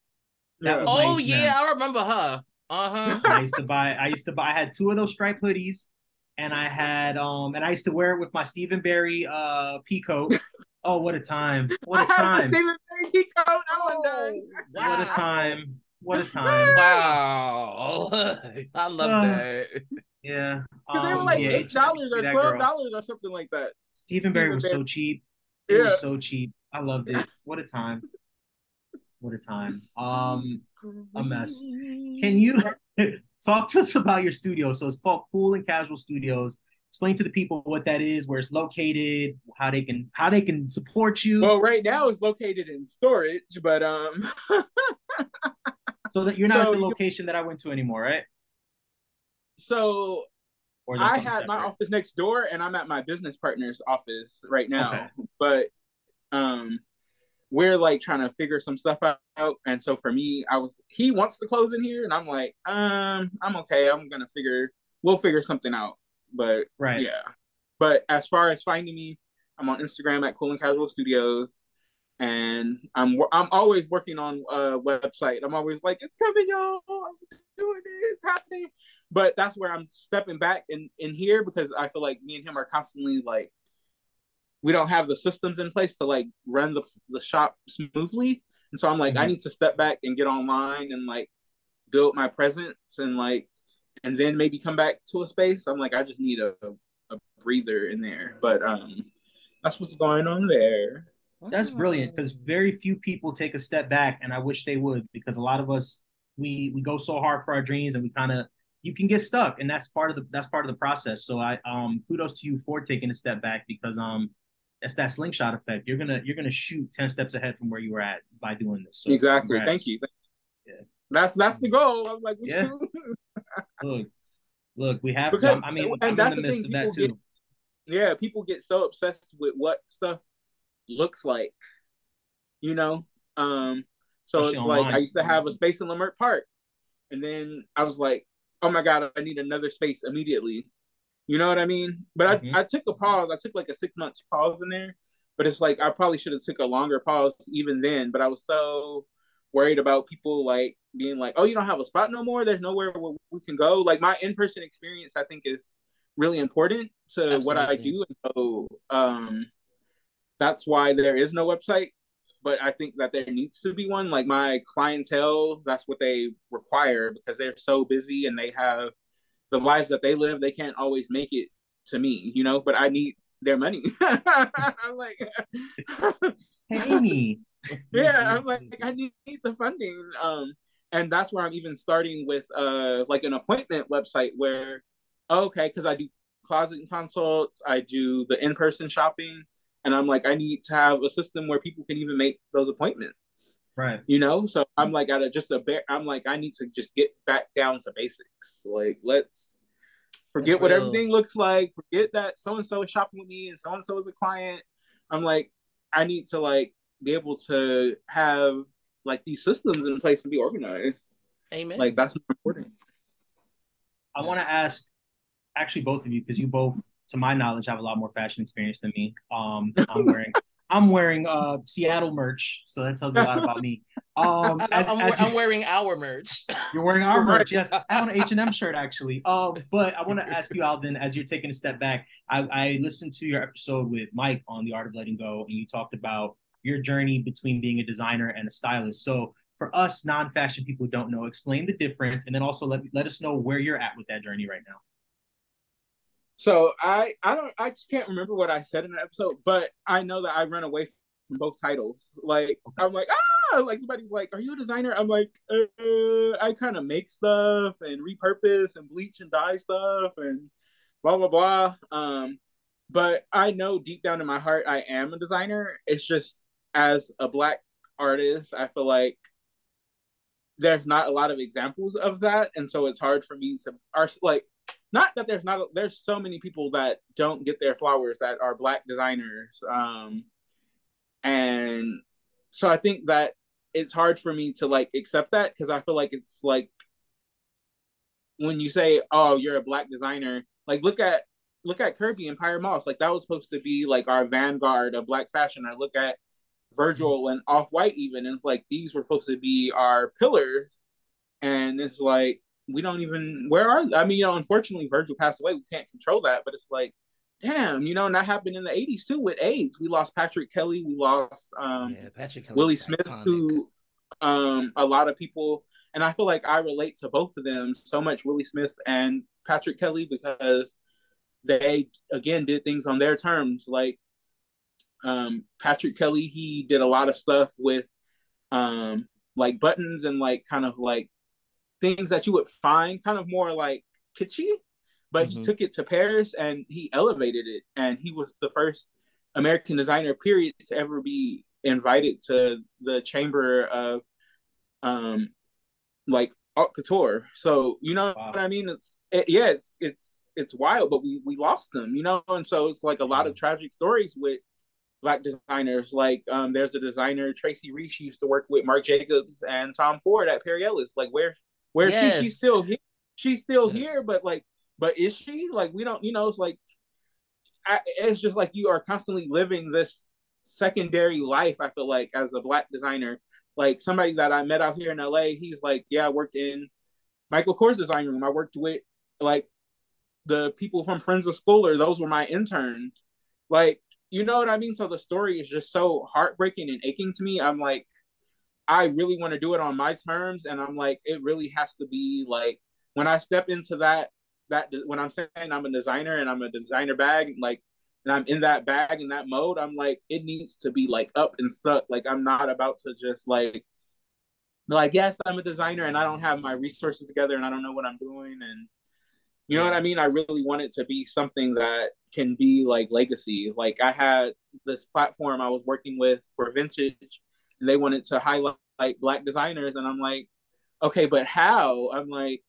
That Yeah. was Oh nice, yeah, man. I remember her. Uh huh. I used to buy. I used to buy. I had two of those striped hoodies, and I had um, and I used to wear it with my Stephen Barry uh pea coat. Oh, what a time! What a I had the time! Stephen Barry pea coat. I was done. What a time! What a time! Wow. I love Uh, that. Yeah, Because they were um, like yeah, eight dollars or twelve dollars or something like that. Stephen Barry was Barry. so cheap. It Yeah. was so cheap. I loved it. What a time! What a time! Um, a mess. Can you talk to us about your studio? So it's called Cool and Casual Studios. Explain to the people what that is, where it's located, how they can how they can support you, Well, right now it's located in storage, but um, so that you're not so at the location that I went to anymore, right? so I had my office next door, and I'm at my business partner's office right now. Okay. But um, we're like trying to figure some stuff out, and so for me, I was he wants to close in here, and I'm like, um, I'm okay. I'm gonna figure. We'll figure something out. But right. yeah. But as far as finding me, I'm on Instagram at Cool and Casual Studios, and I'm I'm always working on a website. I'm always like, it's coming, y'all. I'm doing it. It's happening. But that's where I'm stepping back in in here because I feel like me and him are constantly like, we don't have the systems in place to like run the the shop smoothly, and so I'm like, I Mhm. need to step back and get online and like build my presence and like and then maybe come back to a space. I'm like, I just need a, a breather in there. But um that's what's going on there. That's brilliant because very few people take a step back, and I wish they would because a lot of us we we go so hard for our dreams and we kind of you can get stuck, and that's part of the that's part of the process. So I um kudos to you for taking a step back because um that's that slingshot effect. You're gonna you're gonna shoot ten steps ahead from where you were at by doing this. So exactly. congrats. Thank you. Yeah. That's that's the goal. I'm like, we Yeah. Look, look, we have. Because- I mean, and I'm that's in the the midst thing, of that people too. yeah, people get so obsessed with what stuff looks like, you know. Um, so Especially it's like. I used to have a space in Leimert Park, and then I was like, oh my god, I need another space immediately. You know what I mean? But Mhm. I, I took a pause. I took like a six months pause in there, but it's like I probably should have took a longer pause even then. But I was so worried about people like being like, "Oh, you don't have a spot no more. There's nowhere where we can go." Like my in person experience, I think is really important to what I do, and so um, that's why there is no website. But I think that there needs to be one. Like my clientele, that's what they require because they're so busy and they have the lives that they live. They can't always make it to me, you know. But I need their money. I'm like, Pay me. yeah, I'm like, I need the funding. Um, and that's where I'm even starting with uh like an appointment website where, okay, because I do closet consults, I do the in person shopping, and I'm like, I need to have a system where people can even make those appointments. Right. You know, so I'm mm-hmm. like at a just a bare. I'm like I need to just get back down to basics. Like let's forget That's what real. everything looks like. Forget that so and so is shopping with me and so and so is a client. I'm like I need to like be able to have like these systems in place and be organized. Amen. Like that's important. I want to ask, actually, both of you, because you both, to my knowledge, have a lot more fashion experience than me. Um, I'm wearing, I'm wearing uh Seattle merch, so that tells you a lot about me. Um, as, am as you- wearing our merch. You're wearing our merch. Yes, I have an H and M shirt actually. Um, but I want to ask you, Alden, as you're taking a step back. I, I listened to your episode with Mike on the Art of Letting Go, and you talked about your journey between being a designer and a stylist. So for us non-fashion people who don't know, explain the difference, and then also let let us know where you're at with that journey right now. So I I don't I just can't remember what I said in the episode, but I know that I run away from both titles. Like I'm like ah, like somebody's like, "Are you a designer?" I'm like, uh, I kind of make stuff and repurpose and bleach and dye stuff and blah blah blah. Um, but I know deep down in my heart I am a designer. It's just as a black artist, I feel like there's not a lot of examples of that, and so it's hard for me to are like not that there's not there's so many people that don't get their flowers that are black designers um and so i think that it's hard for me to like accept that because i feel like it's like when you say oh you're a black designer like look at look at Kerby and Pyer Moss like that was supposed to be like our vanguard of black fashion i look at virgil and off-white even and it's like these were supposed to be our pillars and it's like we don't even where are I mean, you know, unfortunately Virgil passed away. We can't control that, but it's like, damn, you know, and that happened in the 80s too with AIDS. We lost Patrick Kelly, we lost um yeah, Patrick Kelly Willie Smith, iconic. who um a lot of people and I feel like I relate to both of them so much, Willie Smith and Patrick Kelly, because they again did things on their terms. Like um Patrick Kelly, he did a lot of stuff with um like buttons and like kind of like things that you would find kind of more like kitschy, but he Mhm. took it to Paris and he elevated it. And he was the first American designer, period, to ever be invited to the chamber of um like haute couture. So you know Wow. what I mean? It's it, yeah, it's it's it's wild, but we we lost them, you know, and so it's like a lot of tragic stories with black designers. Like um there's a designer, Tracy Reese, used to work with Marc Jacobs and Tom Ford at Perry Ellis. Like where where she she's still here. She's still Yes. here, but like but is she? Like we don't, you know, it's like I, it's just like you are constantly living this secondary life. I feel like as a black designer, like somebody that I met out here in LA, he's like, yeah, I worked in Michael Kors design room. I worked with like the people from Proenza Schouler. Those were my interns. Like, you know what I mean? So the story is just so heartbreaking and aching to me. I'm like, I really want to do it on my terms, and I'm like, it really has to be like when I step into that that when I'm saying I'm a designer and I'm a designer bag, like, and I'm in that bag in that mode, I'm like, it needs to be like up and stuck. Like, I'm not about to just like, like, yes, I'm a designer and I don't have my resources together and I don't know what I'm doing. And you know what I mean? I really want it to be something that can be like legacy. Like, I had this platform I was working with for vintage they wanted to highlight black designers. And I'm like, okay, but how? I'm like,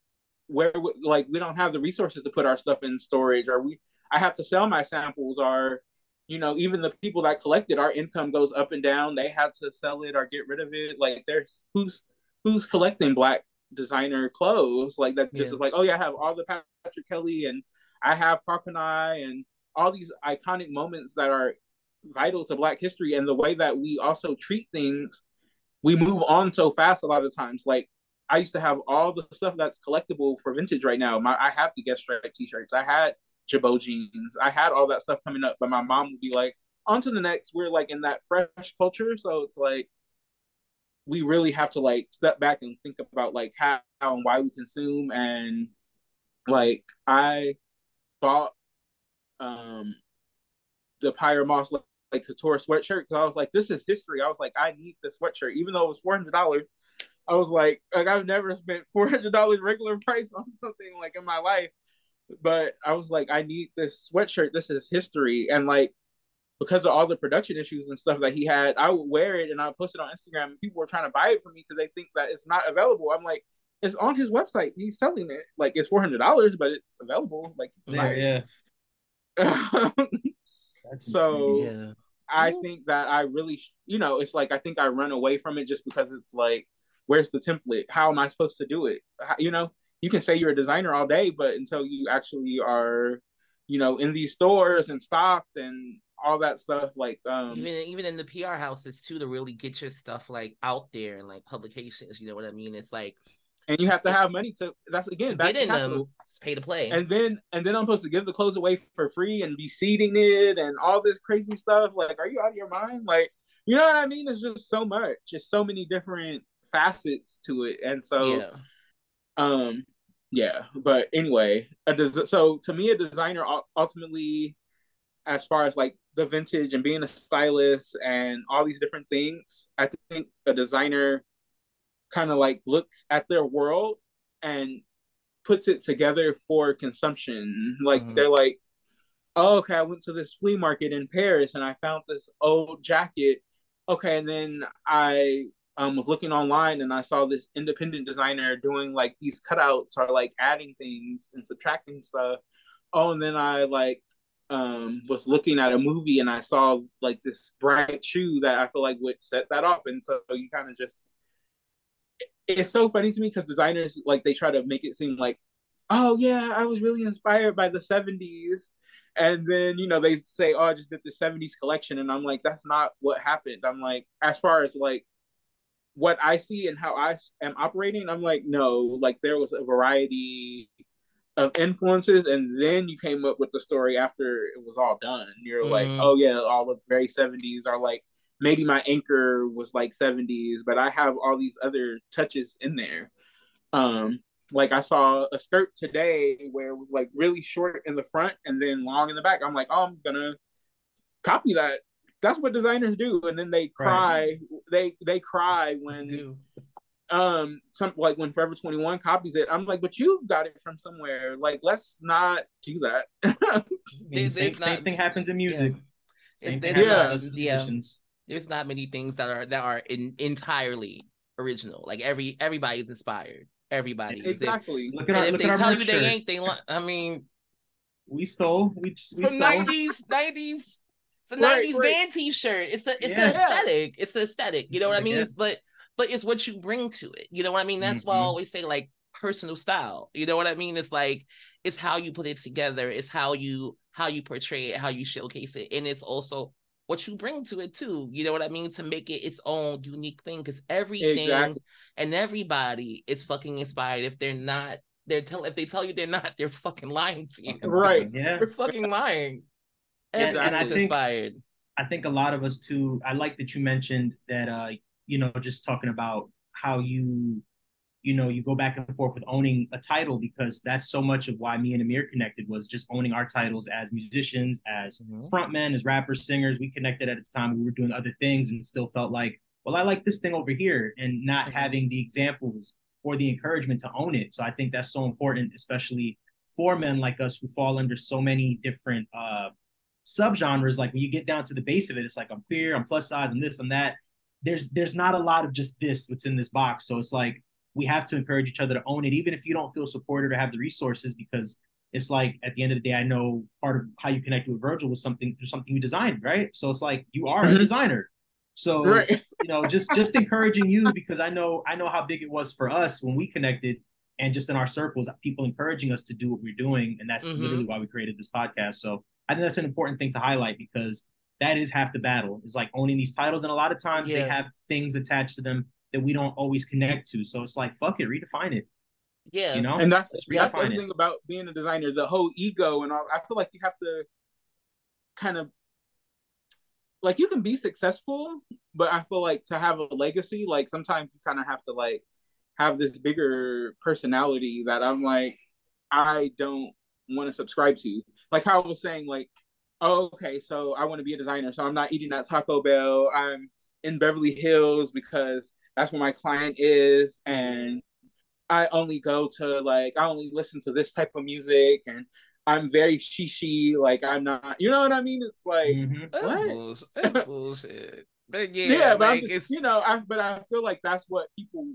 where like we don't have the resources to put our stuff in storage or we i have to sell my samples or you know even the people that collected our income goes up and down they have to sell it or get rid of it like there's who's who's collecting black designer clothes like that just Yeah. is like oh yeah i have all the patrick kelly and i have Karl Kani and all these iconic moments that are vital to black history and the way that we also treat things we move on so fast a lot of times like I used to have all the stuff that's collectible for vintage right now. My I have the Guest Stripe t-shirts. I had Girbaud jeans. I had all that stuff coming up, but my mom would be like, on to the next. We're like in that fresh culture. So it's like we really have to like step back and think about like how, how and why we consume and like I bought um the Pyer Moss like, couture sweatshirt because I was like, this is history. I was like, I need this sweatshirt, even though it was four hundred dollars. I was like, like I've never spent four hundred dollars regular price on something like in my life, but I was like, I need this sweatshirt. This is history, and like because of all the production issues and stuff that he had, I would wear it and I would post it on Instagram. And people were trying to buy it for me because they think that it's not available. I'm like, it's on his website. He's selling it. Like it's four hundred dollars, but it's available. Like yeah. so yeah. I think that I really, you know, it's like I think I run away from it just because it's like, where's the template? How am I supposed to do it? How, you know, you can say you're a designer all day, but until you actually are, you know, in these stores and stocked and all that stuff, like um even even in the PR houses too, to really get your stuff like out there and like publications. You know what I mean? It's like and you have to have money to that's again to get in them it's pay to play. And then and then i'm supposed to give the clothes away for free and be seeding it and all this crazy stuff. Like are you out of your mind? Like you know what i mean? It's just so much. Just so many different facets to it. And so yeah. um yeah. But anyway a des- so to me a designer ultimately as far as like the vintage and being a stylist and all these different things i think a designer kind of like looks at their world and puts it together for consumption. Like mm-hmm. they're like, oh, okay, I went to this flea market in Paris and I found this old jacket. Okay, and then I um, was looking online and I saw this independent designer doing like these cutouts or like adding things and subtracting stuff. Oh, and then I like um, was looking at a movie and I saw like this bright shoe that I feel like would set that off. And so you kind of just it's so funny to me because designers like they try to make it seem like, oh yeah, I was really inspired by the '70s, and then you know they say, oh, I just did the '70s collection, and I'm like, that's not what happened. I'm like, as far as like what I see and how I am operating, I'm like, no, like there was a variety of influences, and then you came up with the story after it was all done. You're mm-hmm. like, oh yeah, all the very '70s are like maybe my anchor was like 70s, but I have all these other touches in there. Um, like I saw a skirt today where it was like really short in the front and then long in the back. I'm like, oh, I'm gonna copy that. That's what designers do, and then they cry. Right. They they cry when um some like when Forever 21 copies it. I'm like, but you got it from somewhere. Like, let's not do that. I mean, same, not, same, thing happens in music. Yeah. Same thing yeah. yeah there's not many things that are that are in, entirely original. Like every everybody's inspired. Everybody exactly. Look at our, if look they tell you they ain't, they. I mean, we stole. We, we from nineties, nineties. It's a nineties right, band T-shirt. It's a it's yeah. an aesthetic. It's an aesthetic. You know what I mean? Yeah. But but it's what you bring to it. You know what I mean? That's mm-hmm. why I mm-hmm. always say like personal style. You know what I mean? It's like it's how you put it together. It's how you how you portray it, how you showcase it, and it's also what you bring to it too. You know what I mean? To make it its own unique thing. Because everything exactly. and everybody is fucking inspired. If they're not, they're tell if they tell you they're not, they're fucking lying to you. Right. Yeah. They're fucking lying. And, and I think, inspired. I think a lot of us too, I like that you mentioned that uh, you know, just talking about how you you know, you go back and forth with owning a title because that's so much of why me and Amir connected was just owning our titles as musicians, as mm-hmm. frontmen, as rappers, singers. We connected at a time we were doing other things and still felt like, well, I like this thing over here, and not mm-hmm. having the examples or the encouragement to own it. So I think that's so important, especially for men like us who fall under so many different uh subgenres. Like when you get down to the base of it, it's like I'm queer, I'm plus size, and this and that. There's there's not a lot of just this what's in this box. So it's like we have to encourage each other to own it, even if you don't feel supported or have the resources, because it's like at the end of the day, I know part of how you connected with Virgil was something through something you designed, right? So it's like you are mm-hmm. a designer. So right. you know, just just encouraging you because I know I know how big it was for us when we connected and just in our circles, people encouraging us to do what we're doing. And that's mm-hmm. literally why we created this podcast. So I think that's an important thing to highlight because that is half the battle. Is like owning these titles. And a lot of times yeah. they have things attached to them that we don't always connect to. So it's like, fuck it, redefine it. Yeah. You know? And that's that's the thing about being a designer, the whole ego and all I feel like you have to kind of like you can be successful, but I feel like to have a legacy, like sometimes you kind of have to like have this bigger personality that I'm like, I don't want to subscribe to. Like how I was saying, like, oh, okay, so I want to be a designer, so I'm not eating at Taco Bell. I'm in Beverly Hills because that's where my client is and I only go to like I only listen to this type of music and I'm very she she like I'm not you know what I mean? It's like Mhm. That's What? bullshit. That's bullshit. But yeah, yeah, but I'm like just, it's you know, I but I feel like that's what people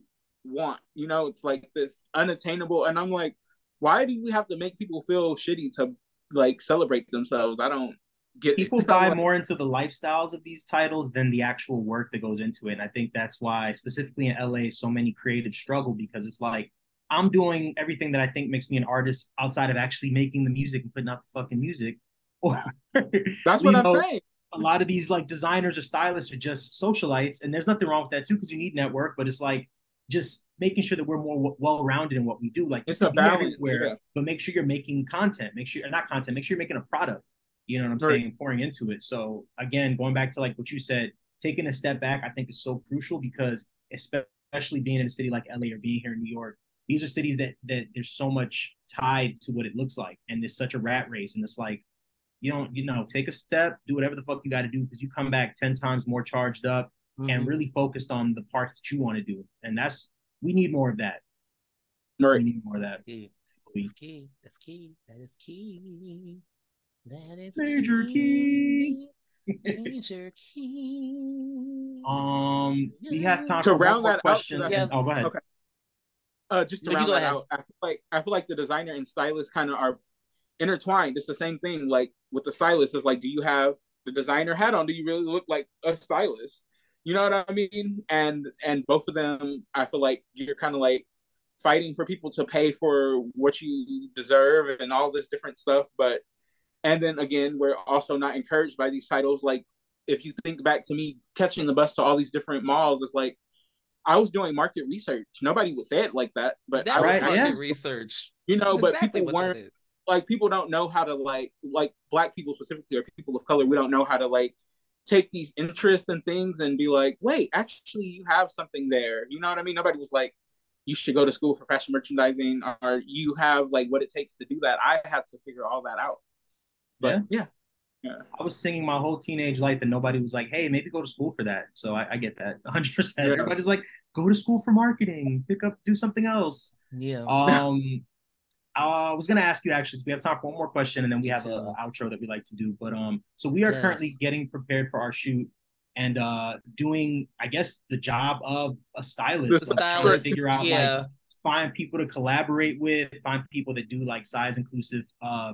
want. You know, it's like this unattainable, and I'm like, why do we have to make people feel shitty to like celebrate themselves? I don't get people buy more into the lifestyles of these titles than the actual work that goes into it. And I think that's why, specifically in LA, so many creatives struggle because it's like I'm doing everything that I think makes me an artist outside of actually making the music and putting out the fucking music. Or That's what I'm know, saying. A lot of these like designers or stylists are just socialites, and there's nothing wrong with that too because you need network. But it's like just making sure that we're more w- well-rounded in what we do. Like It's a balance, everywhere, yeah. but make sure you're making content. Make sure, not content. Make sure you're making a product. You know what I'm Right. saying? Pouring into it. So again, going back to like what you said, taking a step back, I think is so crucial because especially being in a city like LA or being here in New York, these are cities that that there's so much tied to what it looks like, and there's such a rat race, and it's like you don't, you know, take a step, do whatever the fuck you got to do because you come back ten times more charged up Mhm. and really focused on the parts that you want to do, and that's we need more of that. Right. We Right. need more of that. Yeah. We- That's key. That's key. That is key. That is Major key. Major key. Um, we have time To for round one that question. to that- and- oh, go ahead. Okay. Uh, just to No, round that ahead. out, I feel like I feel like the designer and stylist kind of are intertwined. It's the same thing. Like with the stylist, it's like, do you have the designer hat on? Do you really look like a stylist? You know what I mean? And and both of them, I feel like you're kind of like fighting for people to pay for what you deserve and all this different stuff. But and then again, we're also not encouraged by these titles. Like if you think back to me catching the bus to all these different malls, it's like I was doing market research. Nobody would say it like that, but that I was Right, was yeah. research. you know, That's but exactly people weren't like people don't know how to like like black people specifically or people of color. We don't know how to like take these interests and things and be like, wait, actually, you have something there. You know what I mean? Nobody was like, you should go to school for fashion merchandising, or you have like what it takes to do that. I had to figure all that out. But yeah, yeah. I was singing my whole teenage life, and nobody was like, "Hey, maybe go to school for that." So I, I get that 100. percent. Everybody's like, "Go to school for marketing, pick up, do something else." Yeah. Um, I was gonna ask you actually. We have time for one more question, and then we have an outro that we like to do. But um, so we are Yes. currently getting prepared for our shoot and uh doing, I guess, the job of a stylist, The like, trying to figure out yeah. like find people to collaborate with, find people that do like size inclusive uh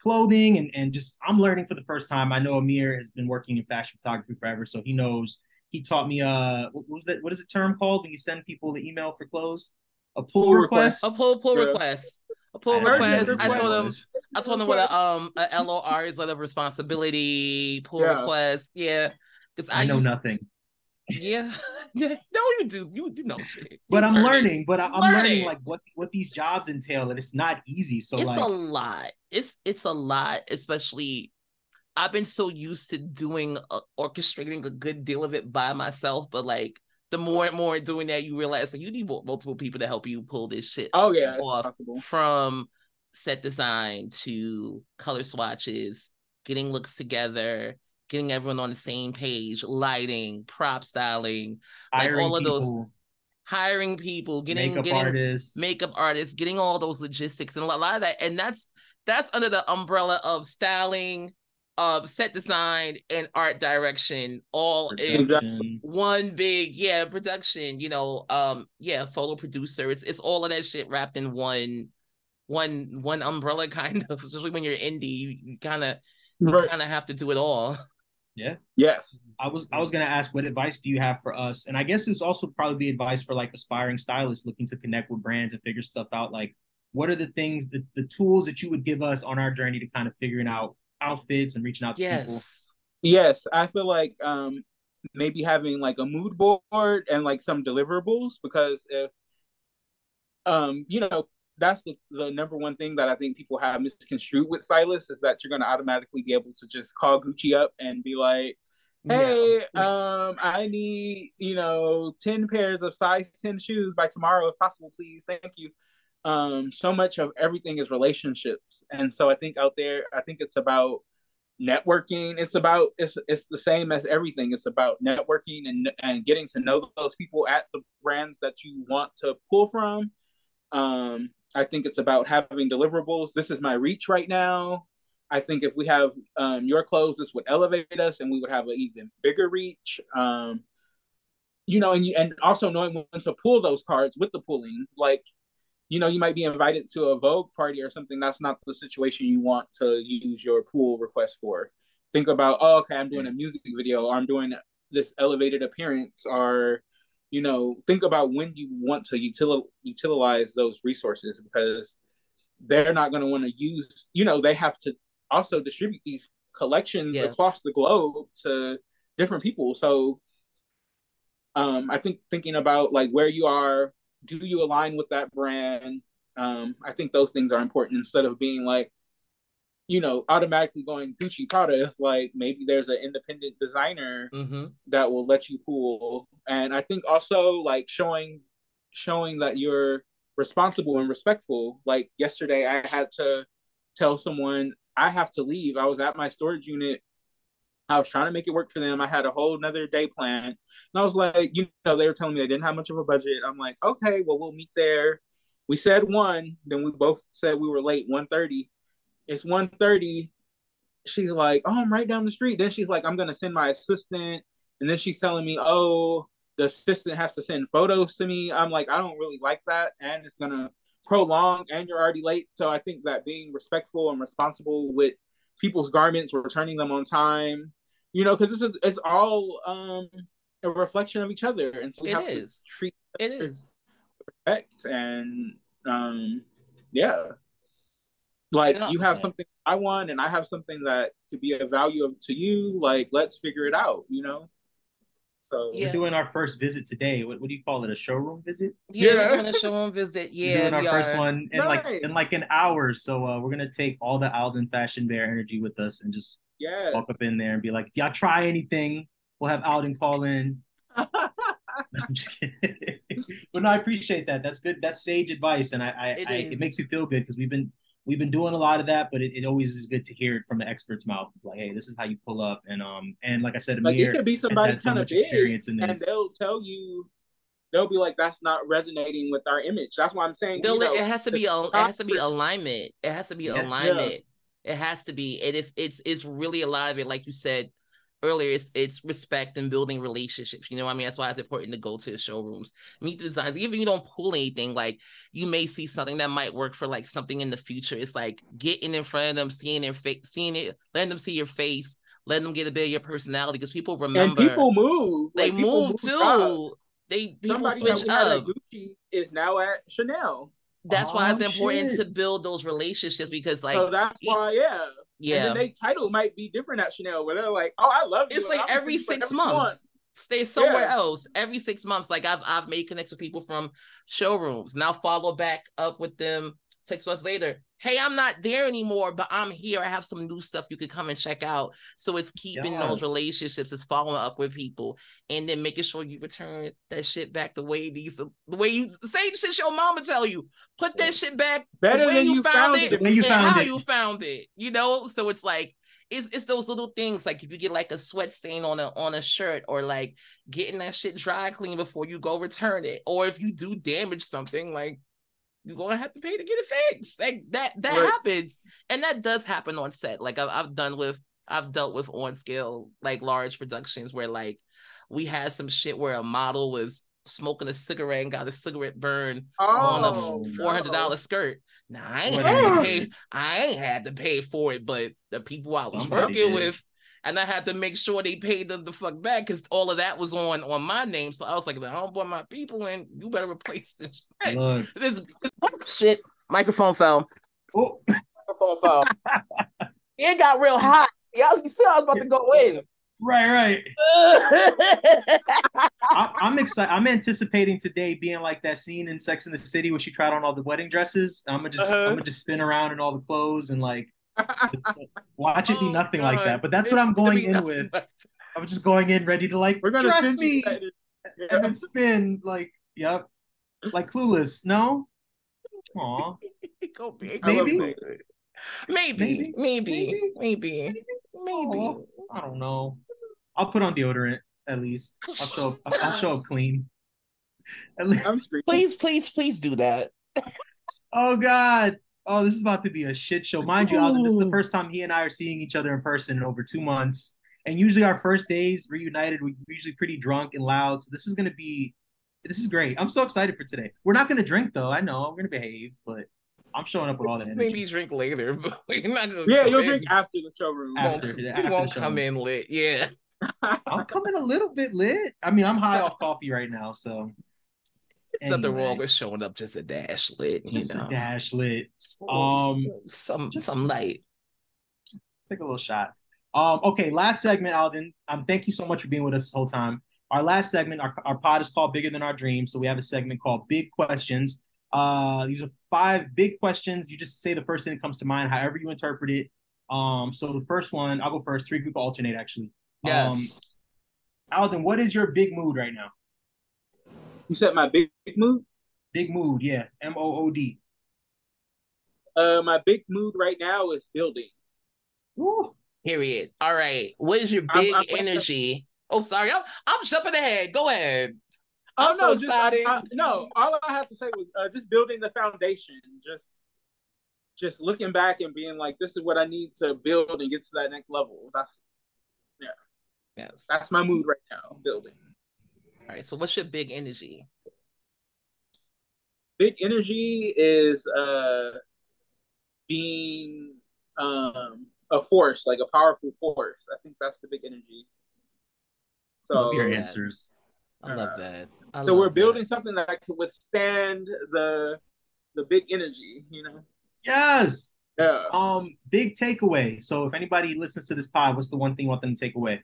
clothing and and just I'm learning for the first time. I know Amir has been working in fashion photography forever, so he knows he taught me uh what was that what is the term called when you send people the email for clothes? A pull, Pull request. A pull pull Yeah. request. A I pull had no idea request. I told him. I told him what a um a LOR is letter of responsibility, pull Yeah. request. Yeah. Because I know used- nothing. Yeah. yeah. No, you do. You do know shit. But I'm learning. learning, but I, I'm learning Learning. like what what these jobs entail, and it's not easy. So it's like, a lot. It's it's a lot, especially I've been so used to doing uh, orchestrating a good deal of it by myself, but like the more and more doing that, you realize like you need multiple people to help you pull this shit oh yeah, off from set design to color swatches, getting looks together, getting everyone on the same page, lighting, prop styling, like all of those- people, hiring people, getting makeup getting artists. makeup artists, getting all those logistics and a lot of that. And that's that's under the umbrella of styling, of set design, and art direction, all in one big yeah production. You know, um, yeah, photo producer. It's it's all of that shit wrapped in one one one umbrella kind of. Especially when you're indie, you, you kind of you Right. kind of have to do it all. Yes. I was I was gonna ask what advice do you have for us? And I guess it's also probably be advice for like aspiring stylists looking to connect with brands and figure stuff out. Like, what are the things that the tools that you would give us on our journey to kind of figuring out outfits and reaching out to people? Yes. Yes, I feel like um maybe having like a mood board and like some deliverables because if um you know that's the, the number one thing that I think people have misconstrued with Silas is that you're gonna automatically be able to just call Gucci up and be like, Hey, um, I need, you know, 10 pairs of size 10 shoes by tomorrow, if possible, please. Thank you. Um, so much of everything is relationships. And so I think out there, I think it's about networking. It's about it's it's the same as everything. It's about networking and and getting to know those people at the brands that you want to pull from Um, I think it's about having deliverables. This is my reach right now. I think if we have um, your clothes, this would elevate us, and we would have an even bigger reach. Um, you know, and and also knowing when to pull those cards with the pulling, like you know, you might be invited to a Vogue party or something. That's not the situation you want to use your pull request for. Think about, oh, okay, I'm doing a music video, or I'm doing this elevated appearance, or you know, think about when you want to util- utilize those resources because they're not going to want to use. You know, they have to also distribute these collections yeah. across the globe to different people. So, um, I think thinking about like where you are do you align with that brand? Um, I think those things are important instead of being like, you know, automatically going Gucci Prada. It's like maybe there's an independent designer mm-hmm. that will let you pull. And I think also like showing showing that you're responsible and respectful. Like yesterday, I had to tell someone I have to leave. I was at my storage unit I was trying to make it work for them. I had a whole another day plan And I was like, you know, they were telling me they didn't have much of a budget. I'm like, okay, well, we'll meet there. We said one, then we both said we were late, 1.30. It's 1.30. She's like, oh, I'm right down the street. Then she's like, I'm gonna send my assistant. And then she's telling me, oh, the assistant has to send photos to me. I'm like, I don't really like that. And it's gonna prolong and you're already late. So I think that being respectful and responsible with people's garments, returning them on time, you know, because it's it's all um a reflection of each other, and so we it have is. to treat it is respect and um yeah, like you, have okay. something I want, and I have something that could be a value of, to you. Like let's figure it out, you know. So yeah. we're doing our first visit today. What, what do you call it? A showroom visit? Yeah, yeah. we're doing a showroom visit. Yeah, we're doing our we first are. one in like in like an hour. So uh, we're gonna take all the Alden Fashion Bear energy with us and just yeah. walk up in there and be like, "Y'all try anything?" We'll have Alden call in. I'm just kidding. but no, I appreciate that. That's good. That's sage advice, and I, I, it, I, it makes me feel good because we've been we've been doing a lot of that, but it, it always is good to hear it from the expert's mouth. Like, hey, this is how you pull up, and um, and like I said, Amir like it could be somebody kind of experience in this, and they'll tell you. They'll be like, "That's not resonating with our image." That's why I'm saying. You know, it has to be. it has to be alignment. It has to be yeah, alignment. Yeah. It has to be. It is. It's. It's really a lot of it. Like you said earlier, it's it's respect and building relationships. You know, what I mean, that's why it's important to go to the showrooms, meet the designers. Even if you don't pull anything, like you may see something that might work for like something in the future. It's like getting in front of them, seeing their face, seeing it, letting them see your face, letting them get a bit of your personality because people remember. And people move. They like, move, move too. They people Somebody switch up. Gucci is now at Chanel that's oh, why it's oh, important shit. to build those relationships because like so that's why yeah yeah and then title might be different at chanel where they're like oh i love you. It's like every six months. Stay somewhere yeah. else. Every six months like i've i've made connects with people from showrooms. Now follow back up with them six months later hey, I'm not there anymore, but I'm here. I have some new stuff you could come and check out. So it's keeping yes. those relationships, it's following up with people, and then making sure you return that shit back the way these the way you say shit your mama tell you. Put that shit back better the way than you found, found it, way you found how it. you found it. You know, so it's like it's, it's those little things like if you get like a sweat stain on a on a shirt or like getting that shit dry clean before you go return it or if you do damage something like you're gonna have to pay to get it fixed. Like that that right. happens. And that does happen on set. Like I've I've done with I've dealt with on scale like large productions where like we had some shit where a model was smoking a cigarette and got a cigarette burn oh, on a oh, four hundred dollar no. skirt. Now I ain't had to pay. I ain't had to pay for it, but the people I was Somebody working did. with and I had to make sure they paid them the fuck back because all of that was on on my name. So I was like, I don't want my people and you better replace this shit. This, this shit. Microphone fell. Oh. Microphone fell. it got real hot. Y'all, you said I was about to go in. Right, right. I, am excited. I'm anticipating today being like that scene in Sex in the City where she tried on all the wedding dresses. I'm gonna just, uh-huh. I'm gonna just spin around in all the clothes and like Watch it be oh, nothing like that. But that's what I'm going in with. I'm just going in ready to like We're gonna dress me yeah. and then spin like yep. Like clueless. No? Aw. Maybe. Maybe. Maybe. Maybe. Maybe. Maybe. Maybe. I don't know. I'll put on deodorant at least. I'll show up, I'll show up clean. please, please, please do that. oh God. Oh, this is about to be a shit show. Mind you, Alden, this is the first time he and I are seeing each other in person in over two months. And usually our first days reunited, we're usually pretty drunk and loud. So this is gonna be this is great. I'm so excited for today. We're not gonna drink though. I know we're gonna behave, but I'm showing up with all the energy. Maybe drink later, but we're not gonna. Yeah, you'll in. drink after the showroom. We won't, After- we won't the come in lit. Yeah. I'm coming a little bit lit. I mean, I'm high off coffee right now, so It's nothing wrong with showing up just a dash lit, you just know. a dash lit. Um, Um, some just- some light. Take a little shot. Um, okay, last segment, Alden. Um, thank you so much for being with us this whole time. Our last segment, our, our pod is called Bigger Than Our Dreams. So we have a segment called Big Questions. Uh, these are five big questions. You just say the first thing that comes to mind, however you interpret it. Um, so the first one, I'll go first. Three people alternate actually. Yes. Um, Alden, what is your big mood right now? You said my big mood. Big mood, yeah. M O O D. Uh, my big mood right now is building. Woo. Period. All right. What is your I'm- big I'm- energy? Oh, sorry. I'm I'm jumping ahead. Go ahead. Oh I'm so no, just, excited. uh, no, all I have to say was uh, just building the foundation. Just, just looking back and being like, this is what I need to build and get to that next level. That's yeah. Yes. that's my mood right now. Building. All right. So what's your big energy? Big energy is uh being um a force, like a powerful force. I think that's the big energy. So Love your answers. I love Uh, that. I so love we're that. building something that can withstand the the big energy, you know. Yes. Yeah. Um, big takeaway. So if anybody listens to this pod, what's the one thing you want them to take away?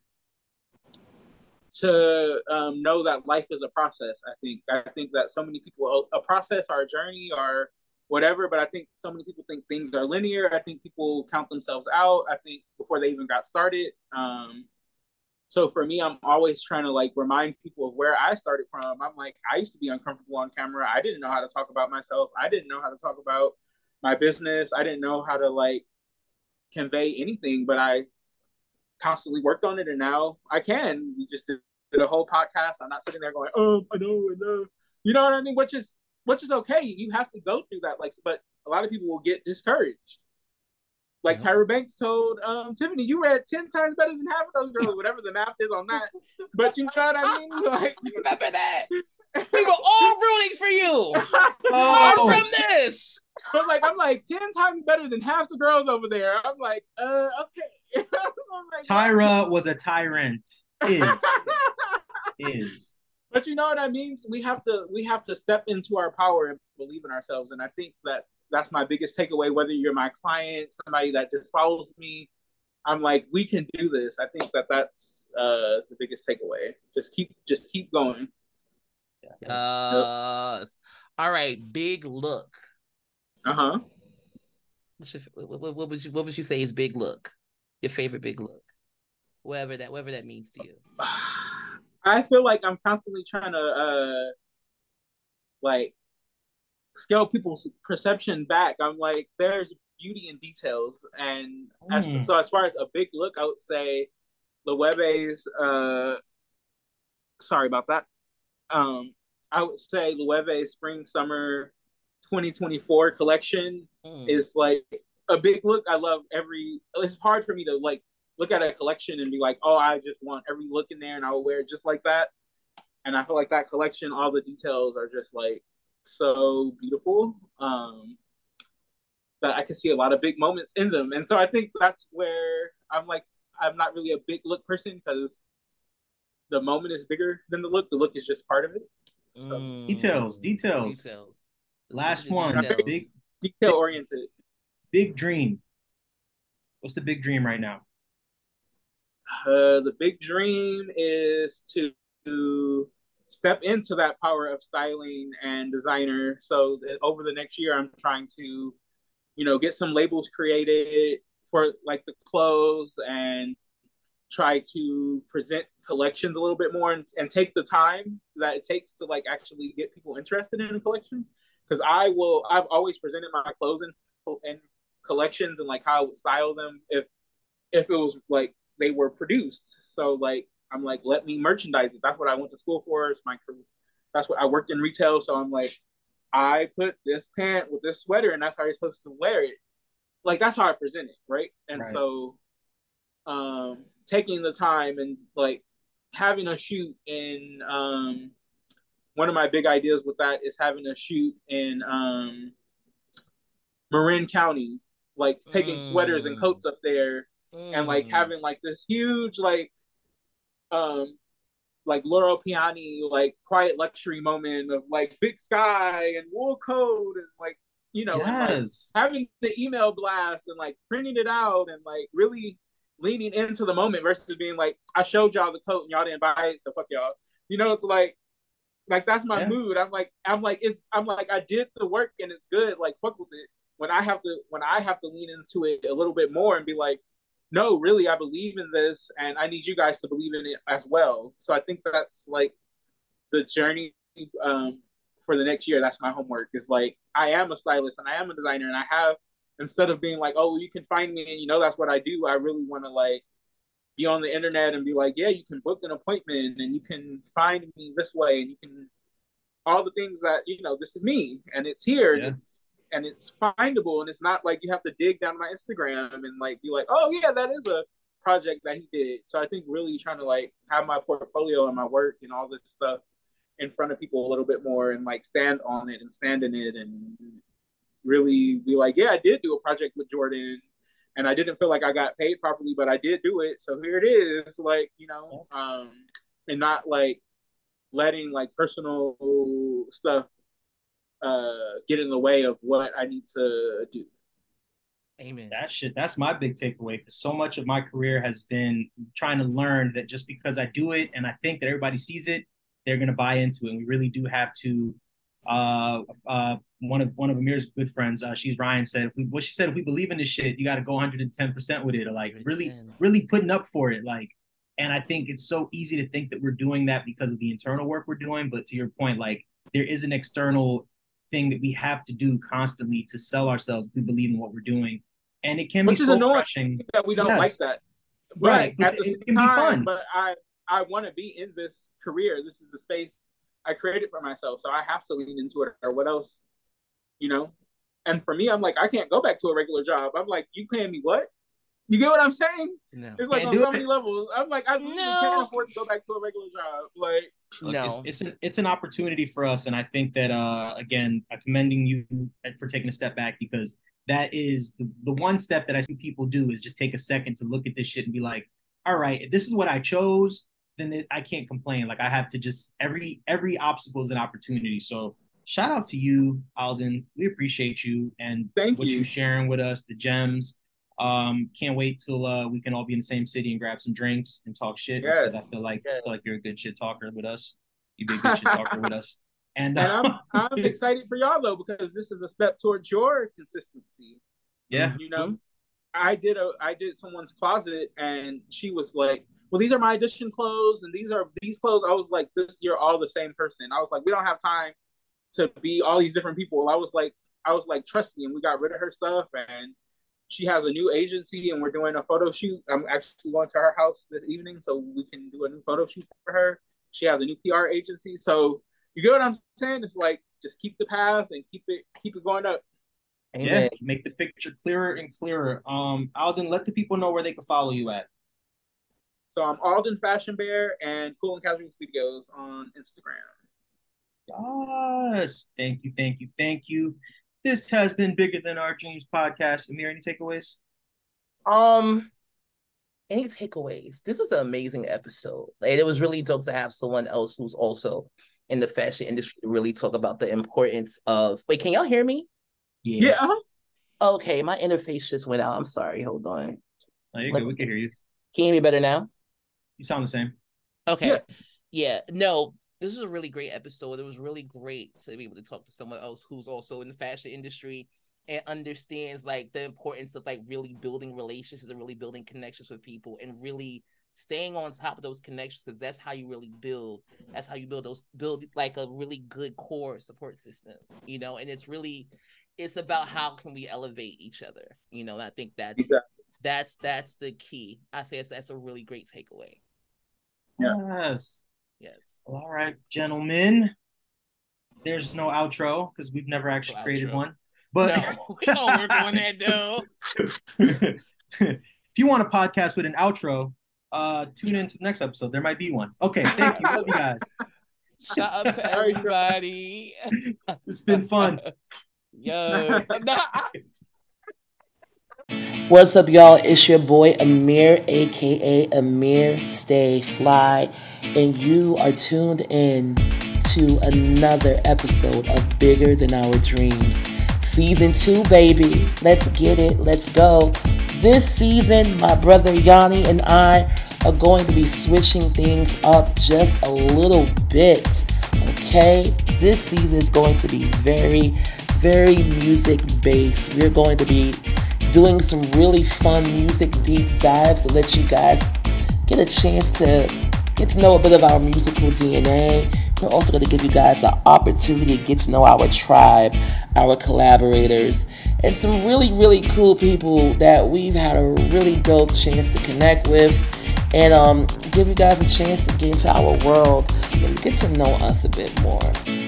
To um, know that life is a process. I think. I think that so many people a process our journey or whatever, but I think so many people think things are linear. I think people count themselves out. I think before they even got started. Um, so for me, I'm always trying to like remind people of where I started from. I'm like, I used to be uncomfortable on camera. I didn't know how to talk about myself. I didn't know how to talk about my business. I didn't know how to like convey anything, but I constantly worked on it and now I can. We just did, did a whole podcast. I'm not sitting there going, oh, I know, I know. You know what I mean? Which is which is okay. You have to go through that. Like, but a lot of people will get discouraged. Like Yeah. Tyra Banks told um, Tiffany, you read 10 times better than half of those girls, whatever the math is on that. But you know what I mean? Like, Remember that. We were all rooting for you. Oh. From this. but like I'm like 10 times better than half the girls over there. I'm like, uh, okay. I'm like, Tyra was a tyrant. Is is. but you know what I mean? We have to we have to step into our power and believe in ourselves. And I think that that's my biggest takeaway. Whether you're my client, somebody that just follows me, I'm like, we can do this. I think that that's uh, the biggest takeaway. Just keep just keep going. Uh, all right. Big look. Uh huh. What, what, what would you what would you say is big look? Your favorite big look, whatever that whatever that means to you. I feel like I'm constantly trying to uh like scale people's perception back. I'm like, there's beauty in details, and as, Mm. so as far as a big look, I would say Loewe's. Uh, sorry about that. Um, I would say Loewe's Spring Summer 2024 collection Mm. is like a big look. I love every. It's hard for me to like look at a collection and be like, oh, I just want every look in there, and I will wear it just like that. And I feel like that collection, all the details are just like so beautiful. Um, that I can see a lot of big moments in them, and so I think that's where I'm like, I'm not really a big look person because the moment is bigger than the look. The look is just part of it. So Mm. Details, details. Details. Last The one. details. Big detail oriented. big dream. What's the big dream right now? Uh, the big dream is to, to step into that power of styling and designer. So that over the next year, I'm trying to, you know, get some labels created for like the clothes and try to present collections a little bit more and, and take the time that it takes to like actually get people interested in a collection. Because I will, I've always presented my clothes in, in collections and like how I would style them if if it was like they were produced. So like I'm like, let me merchandise it. That's what I went to school for. It's my career. That's what I worked in retail. So I'm like, I put this pant with this sweater, and that's how you're supposed to wear it. Like that's how I present it, right? And right. so, um, taking the time and like having a shoot in um, one of my big ideas with that is having a shoot in um, Marin County, like taking mm. sweaters and coats up there, mm. and like mm. having like this huge like um like Loro Piana, like quiet luxury moment of like big sky and wool coat and like you know yes. like having the email blast and like printing it out and like really leaning into the moment versus being like I showed y'all the coat and y'all didn't buy it so fuck y'all you know it's like like that's my yeah. mood I'm like I'm like it's I'm like I did the work and it's good like fuck with it when I have to when I have to lean into it a little bit more and be like no, really, I believe in this, and I need you guys to believe in it as well. So I think that's like the journey um, for the next year. That's my homework. Is like I am a stylist and I am a designer, and I have instead of being like, oh, you can find me and you know that's what I do. I really want to like be on the internet and be like, yeah, you can book an appointment and you can find me this way and you can all the things that you know this is me and it's here yeah. and it's and it's findable and it's not like you have to dig down my Instagram and like be like, oh yeah, that is a project that he did. So I think really trying to like have my portfolio and my work and all this stuff in front of people a little bit more and like stand on it and stand in it and really be like, yeah, I did do a project with Jordan and I didn't feel like I got paid properly, but I did do it. So here it is, like, you know, um, and not like letting like personal stuff uh, get in the way of what I need to do. Amen. That shit, that's my big takeaway. Because so much of my career has been trying to learn that just because I do it and I think that everybody sees it, they're gonna buy into it. And we really do have to. Uh, uh, one of one of Amir's good friends, uh, she's Ryan said, if we what she said, if we believe in this shit, you got to go 110 percent with it, or like really, really putting up for it, like. And I think it's so easy to think that we're doing that because of the internal work we're doing, but to your point, like there is an external thing that we have to do constantly to sell ourselves. We believe in what we're doing, and it can Which be so crushing that we don't yes. like that. But right, at the same it can time, be fun. But I I want to be in this career. This is the space I created for myself, so I have to lean into it. Or what else, you know? And for me, I'm like, I can't go back to a regular job. I'm like, you paying me what? You get what I'm saying? No. It's like on so many levels. I'm like, I no. can't afford to go back to a regular job. Like, no, it's, it's, an it's an opportunity for us, and I think that uh, again, I'm commending you for taking a step back because that is the, the one step that I see people do is just take a second to look at this shit and be like, all right, this is what I chose, then it, I can't complain. Like I have to just every every obstacle is an opportunity. So shout out to you, Alden. We appreciate you and Thank what you. you sharing with us, the gems. Um, can't wait till uh, we can all be in the same city and grab some drinks and talk shit yes. because I feel like yes. I feel like you're a good shit talker with us. You be a good shit talker with us. And, uh, and I'm I'm excited for y'all though because this is a step towards your consistency. Yeah, you know, mm-hmm. I did a I did someone's closet and she was like, "Well, these are my audition clothes and these are these clothes." I was like, "This you're all the same person." I was like, "We don't have time to be all these different people." I was like, I was like, "Trust me," and we got rid of her stuff and she has a new agency and we're doing a photo shoot. I'm actually going to her house this evening so we can do a new photo shoot for her. She has a new PR agency. So you get what I'm saying? It's like just keep the path and keep it keep it going up. Yeah, make the picture clearer and clearer. Um, Alden, let the people know where they can follow you at. So I'm Alden Fashion Bear and Cool and Casual Studios on Instagram. Yes, thank you, thank you, thank you. This has been bigger than our dreams podcast. Amir, any takeaways? Um, any takeaways? This was an amazing episode. Like, it was really dope to have someone else who's also in the fashion industry to really talk about the importance of. Wait, can y'all hear me? Yeah. yeah. Okay, my interface just went out. I'm sorry. Hold on. No, you're good. We can hear you. Can you hear me better now? You sound the same. Okay. Yeah. yeah. No, this is a really great episode. It was really great to be able to talk to someone else who's also in the fashion industry and understands like the importance of like really building relationships and really building connections with people and really staying on top of those connections because that's how you really build that's how you build those build like a really good core support system you know and it's really it's about how can we elevate each other you know i think that's exactly. that's that's the key i say that's, that's a really great takeaway yes Yes. All right, gentlemen. there's no outro because we've never actually No created outro. one. But no, we don't work on that though. if you want a podcast with an outro, uh, tune in to the next episode. There might be one. Okay, thank you. Love you guys. Shout out to everybody. It's been fun. Yo, nah, What's up, y'all? It's your boy Amir, aka Amir Stay Flo, and you are tuned in to another episode of Bigger Than Our Dreams. Season 2, baby. Let's get it. Let's go. This season, my brother Yanni and I are going to be switching things up just a little bit. Okay? This season is going to be very, very music based. We're going to be doing some really fun music deep dives to let you guys get a chance to get to know a bit of our musical DNA. We're also going to give you guys an opportunity to get to know our tribe, our collaborators, and some really, really cool people that we've had a really dope chance to connect with and um, give you guys a chance to get into our world and get to know us a bit more.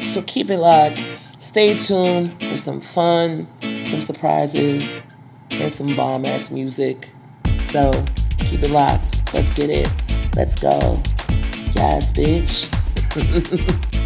So keep it locked. Stay tuned for some fun, some surprises, and some bomb ass music. So keep it locked. Let's get it. Let's go. Yes, bitch.